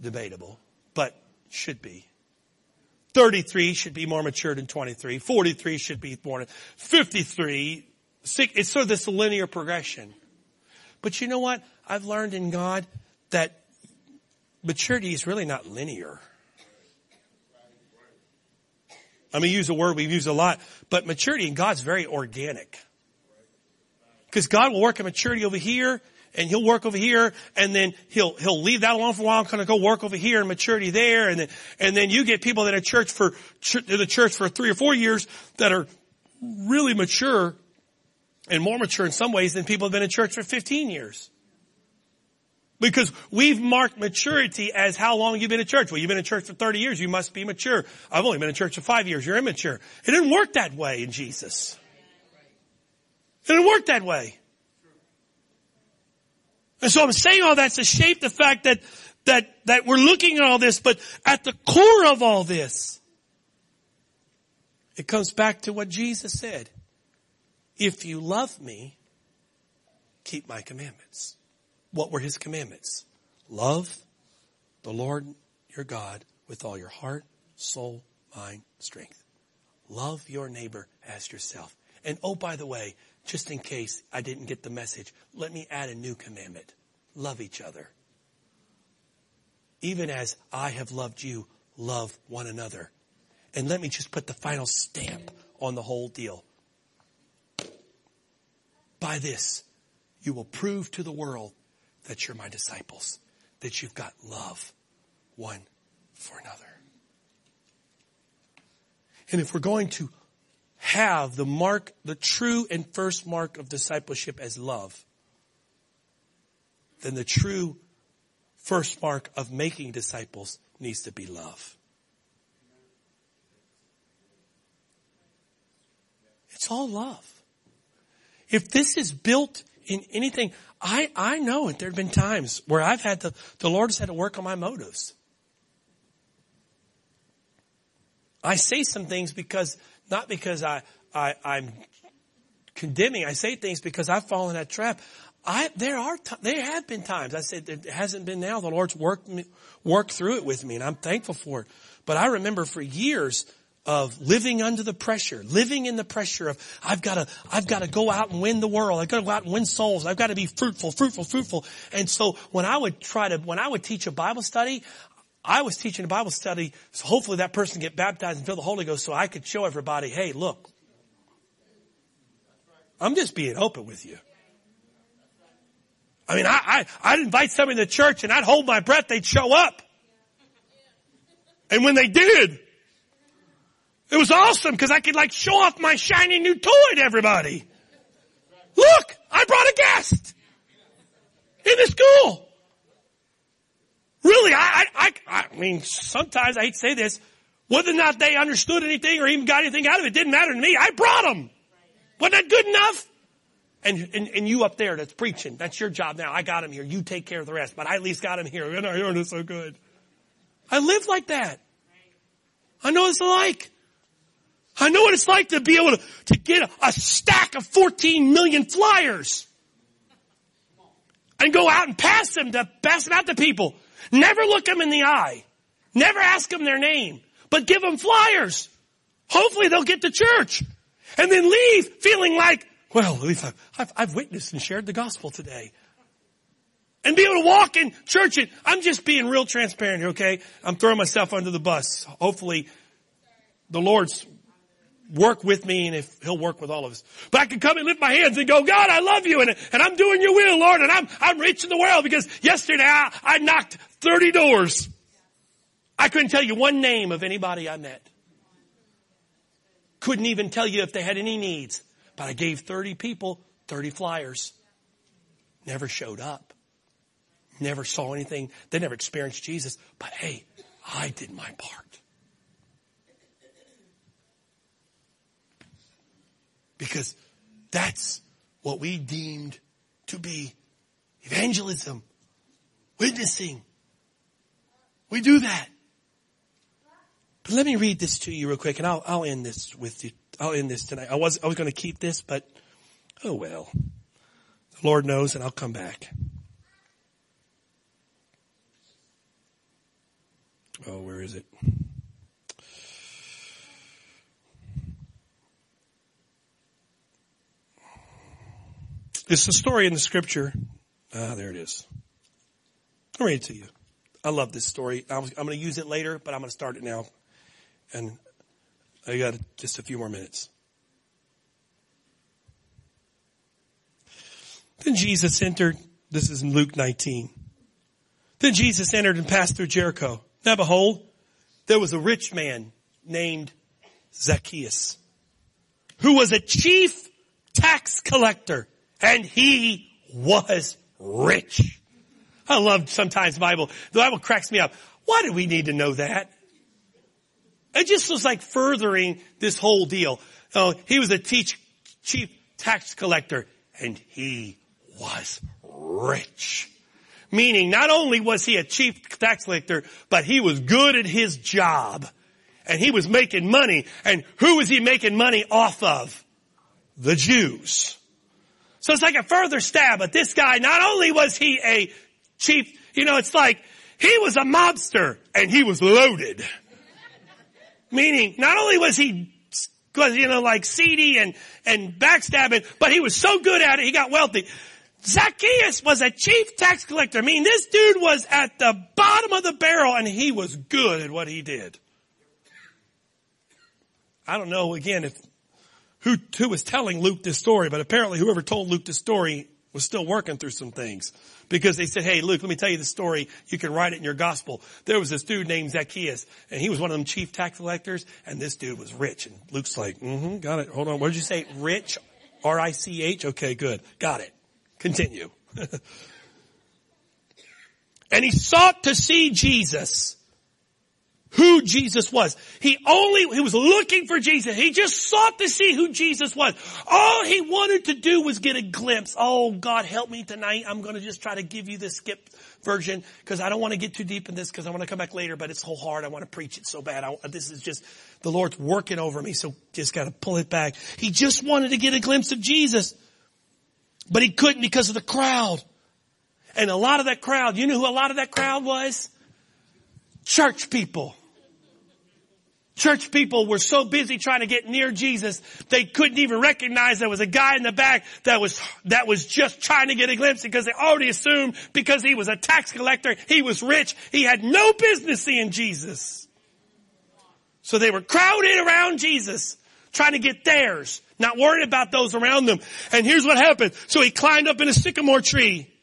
Debatable, but should be. 33 should be more mature than 23. 43 should be more than 53. It's sort of this linear progression. But you know what? I've learned in God that maturity is really not linear. I mean, use a word we've used a lot, but maturity in God's very organic. Because God will work a maturity over here, and he'll work over here, and then he'll he'll leave that alone for a while, and kind of go work over here and maturity there, and then and then you get people that are church for in the church for three or four years that are really mature and more mature in some ways than people have been in church for 15 years. Because we've marked maturity as how long you've been in church. Well, you've been in church for 30 years. You must be mature. I've only been in church for five years. You're immature. It didn't work that way in Jesus. It didn't work that way. And so I'm saying all that to shape the fact that, that, that we're looking at all this, but at the core of all this, it comes back to what Jesus said. If you love me, keep my commandments. What were his commandments? Love the Lord your God with all your heart, soul, mind, strength. Love your neighbor as yourself. And oh, by the way, just in case I didn't get the message, let me add a new commandment. Love each other. Even as I have loved you, love one another. And let me just put the final stamp on the whole deal. By this, you will prove to the world that you're my disciples, that you've got love one for another. And if we're going to have the mark, the true and first mark of discipleship as love, then the true first mark of making disciples needs to be love. It's all love. If this is built in anything, I, I know it. There have been times where I've had to, the Lord has had to work on my motives. I say some things because, not because I, I, I'm condemning. I say things because I've fallen that trap. I, there are, there have been times. I said it hasn't been now. The Lord's worked me, worked through it with me and I'm thankful for it. But I remember for years, of living under the pressure, living in the pressure of, I've got to, I've got to go out and win the world. I've got to go out and win souls. I've got to be fruitful, fruitful, fruitful. And so when I would try to, when I would teach a Bible study, I was teaching a Bible study, so hopefully that person get baptized and fill the Holy Ghost so I could show everybody, hey, look, I'm just being open with you. I mean, I, I, I'd invite somebody to church and I'd hold my breath, they'd show up. And when they did, it was awesome because I could like show off my shiny new toy to everybody. Look, I brought a guest in the school. Really, I, I, I, I mean, sometimes I hate to say this, whether or not they understood anything or even got anything out of it didn't matter to me. I brought them. Wasn't that good enough? And, and, and you up there that's preaching, that's your job now. I got him here. You take care of the rest, but I at least got him <laughs> here. And I it so good. I live like that. I know it's like. I know what it's like to be able to, to get a, stack of 14 million flyers and go out and pass them to pass them out to people. Never look them in the eye. Never ask them their name, but give them flyers. Hopefully they'll get to church and then leave feeling like, well, at least I've, I've, I've witnessed and shared the gospel today. And be able to walk in church and I'm just being real transparent here, okay? I'm throwing myself under the bus. Hopefully the Lord's work with me and if he'll work with all of us. But I can come and lift my hands and go, God, I love you and, and I'm doing your will, Lord, and I'm, I'm rich in the world because yesterday I, I knocked 30 doors. I couldn't tell you one name of anybody I met. Couldn't even tell you if they had any needs. But I gave 30 people 30 flyers. Never showed up. Never saw anything. They never experienced Jesus. But hey, I did my part. Because that's what we deemed to be evangelism, witnessing. We do that. But let me read this to you real quick and I'll, I'll end this with you. I'll end this tonight. I was, I was going to keep this, but oh well. The Lord knows and I'll come back. Oh, where is it? It's a story in the scripture. Ah, there it is. I'll read it to you. I love this story. I'm, I'm going to use it later, but I'm going to start it now. And I got just a few more minutes. Then Jesus entered, this is in Luke 19. Then Jesus entered and passed through Jericho. Now behold, there was a rich man named Zacchaeus, who was a chief tax collector and he was rich. I love sometimes Bible. The Bible cracks me up. Why do we need to know that? It just was like furthering this whole deal. Oh, he was a teach, chief tax collector and he was rich. Meaning not only was he a chief tax collector, but he was good at his job. And he was making money. And who was he making money off of? The Jews. So it's like a further stab at this guy. Not only was he a chief, you know, it's like he was a mobster and he was loaded. Meaning, not only was he you know, like seedy and, and backstabbing, but he was so good at it, he got wealthy. Zacchaeus was a chief tax collector. I mean, this dude was at the bottom of the barrel and he was good at what he did. I don't know, again, if who, who was telling Luke this story, but apparently whoever told Luke this story was still working through some things. Because they said, hey Luke, let me tell you the story. You can write it in your gospel. There was this dude named Zacchaeus, and he was one of them chief tax collectors, and this dude was rich. And Luke's like, mm-hmm, got it. Hold on. What did you say? Rich? R-I-C-H? Okay, good. Got it. Continue. <laughs> and he sought to see Jesus who Jesus was. He only, he was looking for Jesus. He just sought to see who Jesus was. All he wanted to do was get a glimpse. Oh, God help me tonight. I'm going to just try to give you the skip version because I don't want to get too deep in this because I want to come back later, but it's so hard. I want to preach it so bad. I, this is just, the Lord's working over me. So just got to pull it back. He just wanted to get a glimpse of Jesus, but he couldn't because of the crowd. And a lot of that crowd, you know who a lot of that crowd was? Church people. Church people were so busy trying to get near Jesus, they couldn't even recognize there was a guy in the back that was, that was just trying to get a glimpse because they already assumed because he was a tax collector, he was rich, he had no business seeing Jesus. So they were crowded around Jesus, trying to get theirs, not worried about those around them. And here's what happened. So he climbed up in a sycamore tree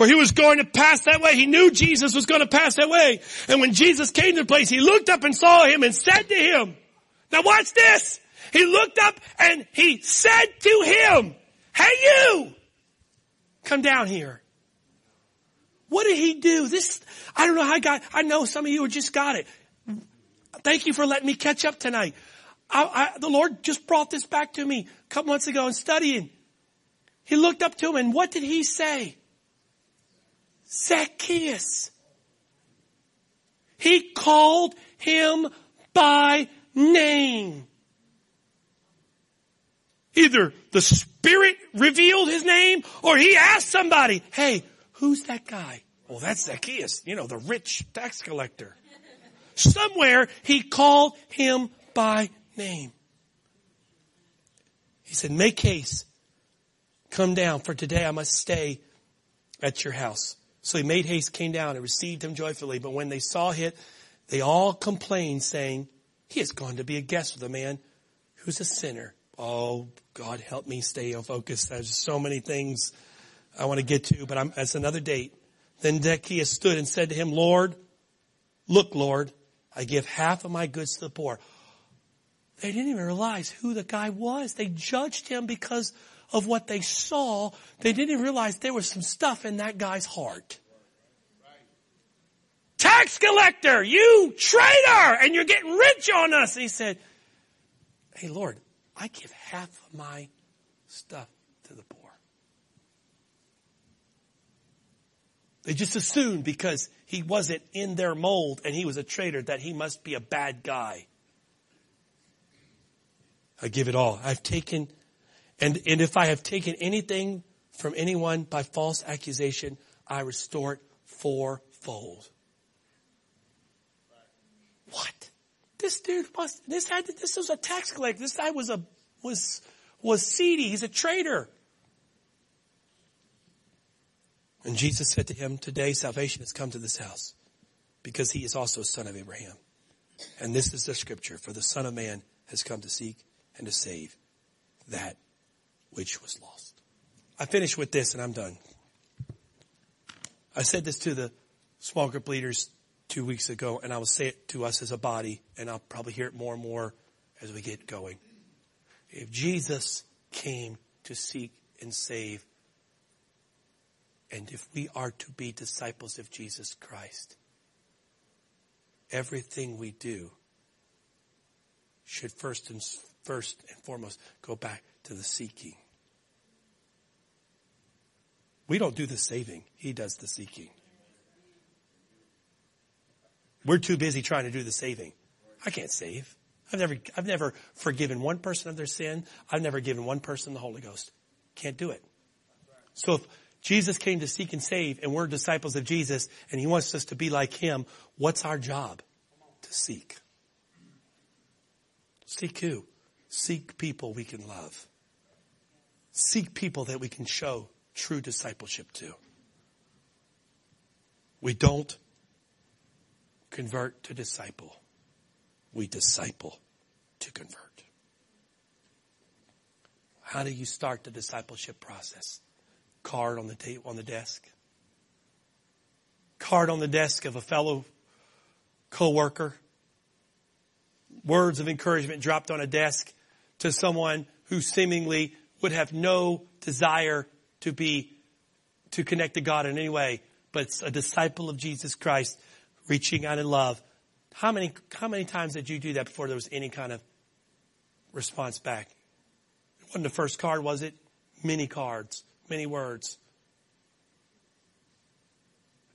For he was going to pass that way. He knew Jesus was going to pass that way. And when Jesus came to the place, he looked up and saw him and said to him, now watch this. He looked up and he said to him, hey you, come down here. What did he do? This, I don't know how I got, I know some of you just got it. Thank you for letting me catch up tonight. I, I, the Lord just brought this back to me a couple months ago in studying. He looked up to him and what did he say? Zacchaeus. He called him by name. Either the Spirit revealed his name or he asked somebody, hey, who's that guy? Well, that's Zacchaeus, you know, the rich tax collector. Somewhere he called him by name. He said, make haste. Come down for today I must stay at your house. So he made haste, came down and received him joyfully. But when they saw it, they all complained saying, he has gone to be a guest with a man who's a sinner. Oh, God help me stay focused. There's so many things I want to get to, but I'm, that's another date. Then Zacchaeus stood and said to him, Lord, look, Lord, I give half of my goods to the poor. They didn't even realize who the guy was. They judged him because of what they saw, they didn't realize there was some stuff in that guy's heart. Tax collector, you traitor, and you're getting rich on us. He said, Hey Lord, I give half of my stuff to the poor. They just assumed because he wasn't in their mold and he was a traitor that he must be a bad guy. I give it all. I've taken and, and if I have taken anything from anyone by false accusation, I restore it fourfold. What? This dude must, this had, this was a tax collector. This guy was a, was, was seedy. He's a traitor. And Jesus said to him, today salvation has come to this house because he is also a son of Abraham. And this is the scripture for the son of man has come to seek and to save that which was lost. I finish with this and I'm done. I said this to the small group leaders two weeks ago and I will say it to us as a body and I'll probably hear it more and more as we get going. If Jesus came to seek and save and if we are to be disciples of Jesus Christ, everything we do should first and first and foremost go back to the seeking. We don't do the saving. He does the seeking. We're too busy trying to do the saving. I can't save. I've never, I've never forgiven one person of their sin. I've never given one person the Holy Ghost. Can't do it. So if Jesus came to seek and save and we're disciples of Jesus and he wants us to be like him, what's our job? To seek. Seek who? Seek people we can love. Seek people that we can show true discipleship to. We don't convert to disciple. We disciple to convert. How do you start the discipleship process? Card on the table, on the desk. Card on the desk of a fellow coworker. Words of encouragement dropped on a desk to someone who seemingly would have no desire to be, to connect to God in any way, but a disciple of Jesus Christ reaching out in love. How many, how many times did you do that before there was any kind of response back? It wasn't the first card, was it? Many cards, many words.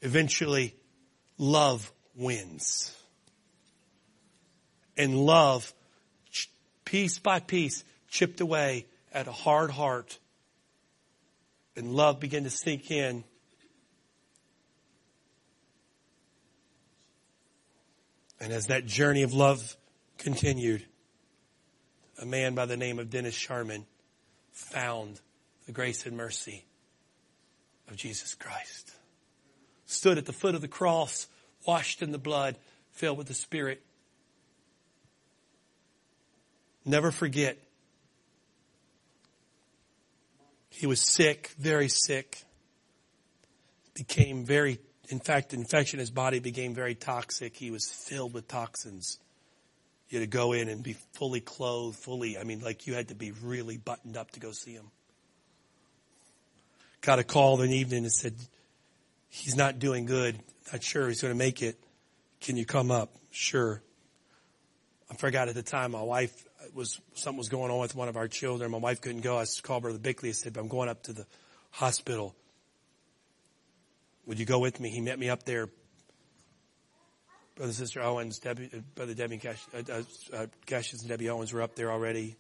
Eventually, love wins. And love, piece by piece, chipped away at a hard heart, and love began to sink in. And as that journey of love continued, a man by the name of Dennis Sharman found the grace and mercy of Jesus Christ. Stood at the foot of the cross, washed in the blood, filled with the Spirit. Never forget He was sick, very sick. became very, in fact, infection in his body became very toxic. He was filled with toxins. You had to go in and be fully clothed, fully, I mean, like you had to be really buttoned up to go see him. Got a call in the evening and said, he's not doing good. Not sure he's going to make it. Can you come up? Sure. I forgot at the time my wife was, something was going on with one of our children. My wife couldn't go. I called Brother Bickley. I said, I'm going up to the hospital. Would you go with me? He met me up there. Brother Sister Owens, Debbie, uh, Brother Debbie Cash, uh, uh, uh, and Debbie Owens were up there already.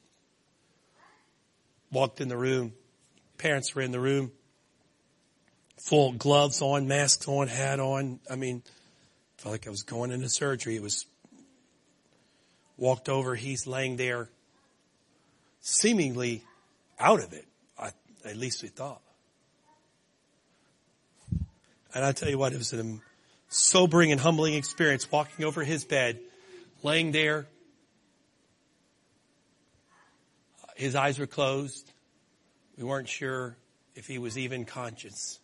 Walked in the room. Parents were in the room. Full gloves on, masks on, hat on. I mean, felt like I was going into surgery. It was walked over. He's laying there, seemingly out of it. I, at least we thought. And I tell you what, it was a sobering and humbling experience walking over his bed, laying there. His eyes were closed. We weren't sure if he was even conscious.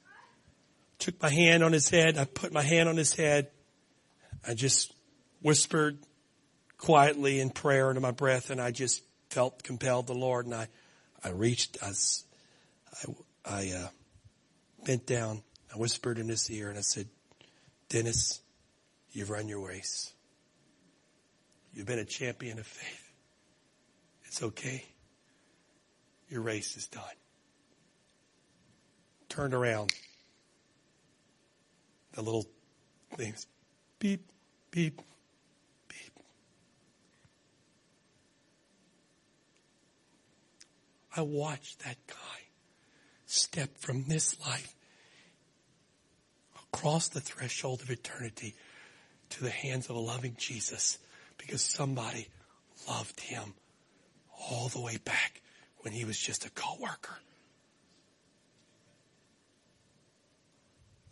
Took my hand on his head. I put my hand on his head. I just whispered quietly in prayer under my breath and I just felt compelled the Lord and I, I reached, I, I, uh, bent down I whispered in his ear and I said, Dennis, you've run your race. You've been a champion of faith. It's okay. Your race is done. Turned around. The little things beep, beep. I watched that guy step from this life across the threshold of eternity to the hands of a loving Jesus because somebody loved him all the way back when he was just a co-worker.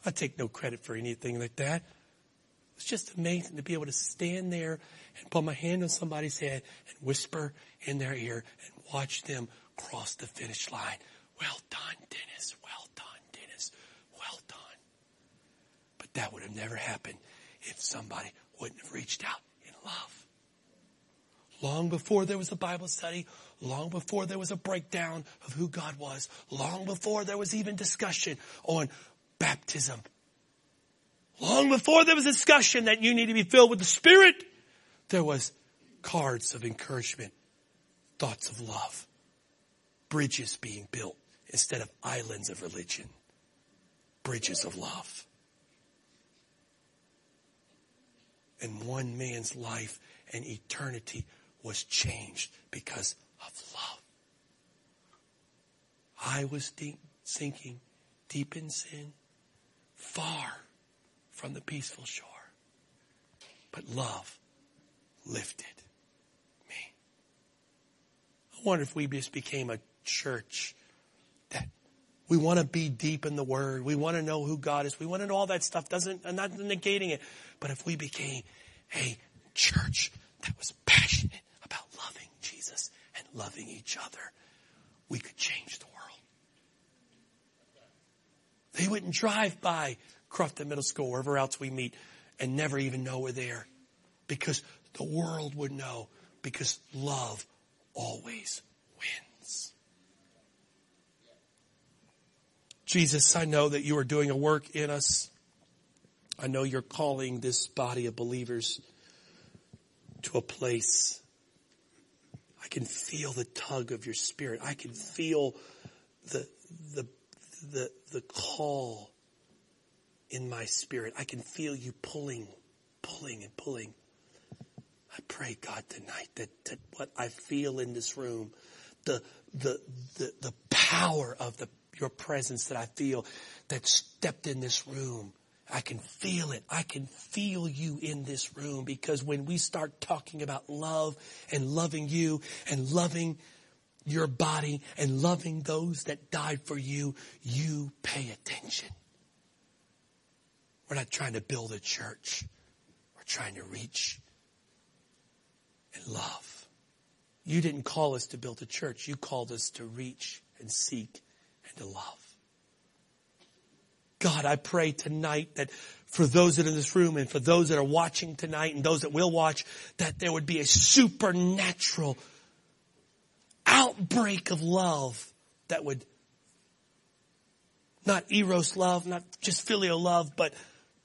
I take no credit for anything like that. It's just amazing to be able to stand there and put my hand on somebody's head and whisper in their ear and watch them cross the finish line. Well done, Dennis. Well done, Dennis. Well done. But that would have never happened if somebody wouldn't have reached out in love. Long before there was a Bible study, long before there was a breakdown of who God was, long before there was even discussion on baptism, long before there was discussion that you need to be filled with the Spirit, there was cards of encouragement, thoughts of love, bridges being built instead of islands of religion, bridges of love. and one man's life and eternity was changed because of love. I was deep, sinking deep in sin, far from the peaceful shore. But love lifted me. I wonder if we just became a church that we want to be deep in the Word. We want to know who God is. We want to know all that stuff. Doesn't, I'm not negating it. But if we became a church that was passionate about loving Jesus and loving each other, we could change the world. They wouldn't drive by Crofton Middle School, wherever else we meet, and never even know we're there. Because the world would know, because love always wins. Jesus, I know that you are doing a work in us. I know you're calling this body of believers to a place. I can feel the tug of your spirit. I can feel the, the, the, the call in my spirit. I can feel you pulling, pulling and pulling. I pray God tonight that, that what I feel in this room, the, the, the, the power of the, your presence that I feel that stepped in this room I can feel it. I can feel you in this room because when we start talking about love and loving you and loving your body and loving those that died for you, you pay attention. We're not trying to build a church. We're trying to reach and love. You didn't call us to build a church. You called us to reach and seek to love. God, I pray tonight that for those that are in this room and for those that are watching tonight and those that will watch, that there would be a supernatural outbreak of love that would not eros love, not just filial love, but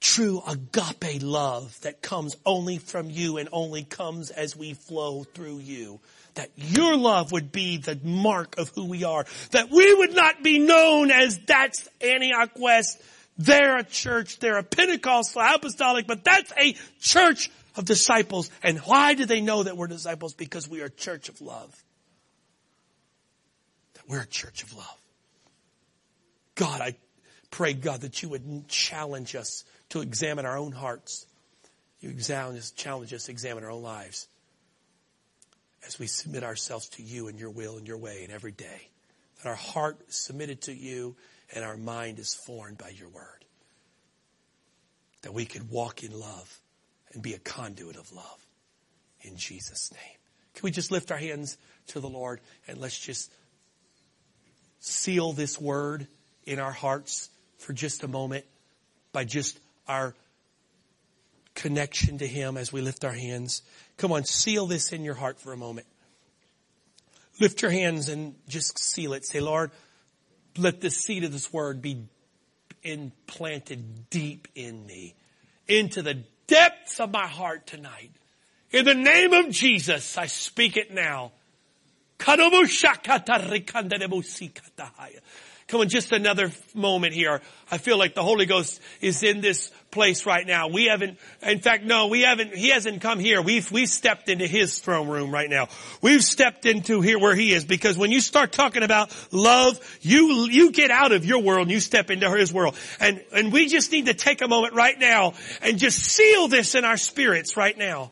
true agape love that comes only from you and only comes as we flow through you. That your love would be the mark of who we are. That we would not be known as that's Antioch West. They're a church. They're a Pentecostal apostolic, but that's a church of disciples. And why do they know that we're disciples? Because we are a church of love. That we're a church of love. God, I pray, God, that you would challenge us to examine our own hearts. You examine us, challenge us to examine our own lives as we submit ourselves to you and your will and your way in every day. That our heart is submitted to you and our mind is formed by your word. That we can walk in love and be a conduit of love in Jesus' name. Can we just lift our hands to the Lord and let's just seal this word in our hearts for just a moment by just our connection to Him as we lift our hands. Come on, seal this in your heart for a moment. Lift your hands and just seal it. Say, Lord, let the seed of this word be implanted deep in me, into the depths of my heart tonight. In the name of Jesus, I speak it now. Come on, just another moment here. I feel like the Holy Ghost is in this place right now. We haven't, in fact, no, we haven't, He hasn't come here. We've, we've stepped into His throne room right now. We've stepped into here where He is because when you start talking about love, you, you get out of your world and you step into His world. And, and we just need to take a moment right now and just seal this in our spirits right now.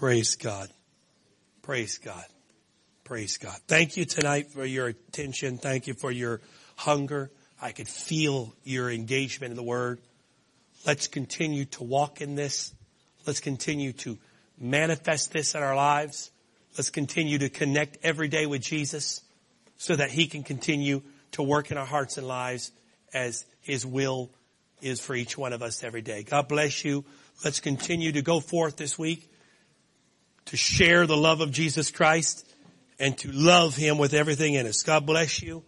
Praise God. Praise God. Praise God. Thank you tonight for your attention. Thank you for your hunger. I could feel your engagement in the Word. Let's continue to walk in this. Let's continue to manifest this in our lives. Let's continue to connect every day with Jesus so that He can continue to work in our hearts and lives as His will is for each one of us every day. God bless you. Let's continue to go forth this week to share the love of Jesus Christ and to love Him with everything in us. God bless you.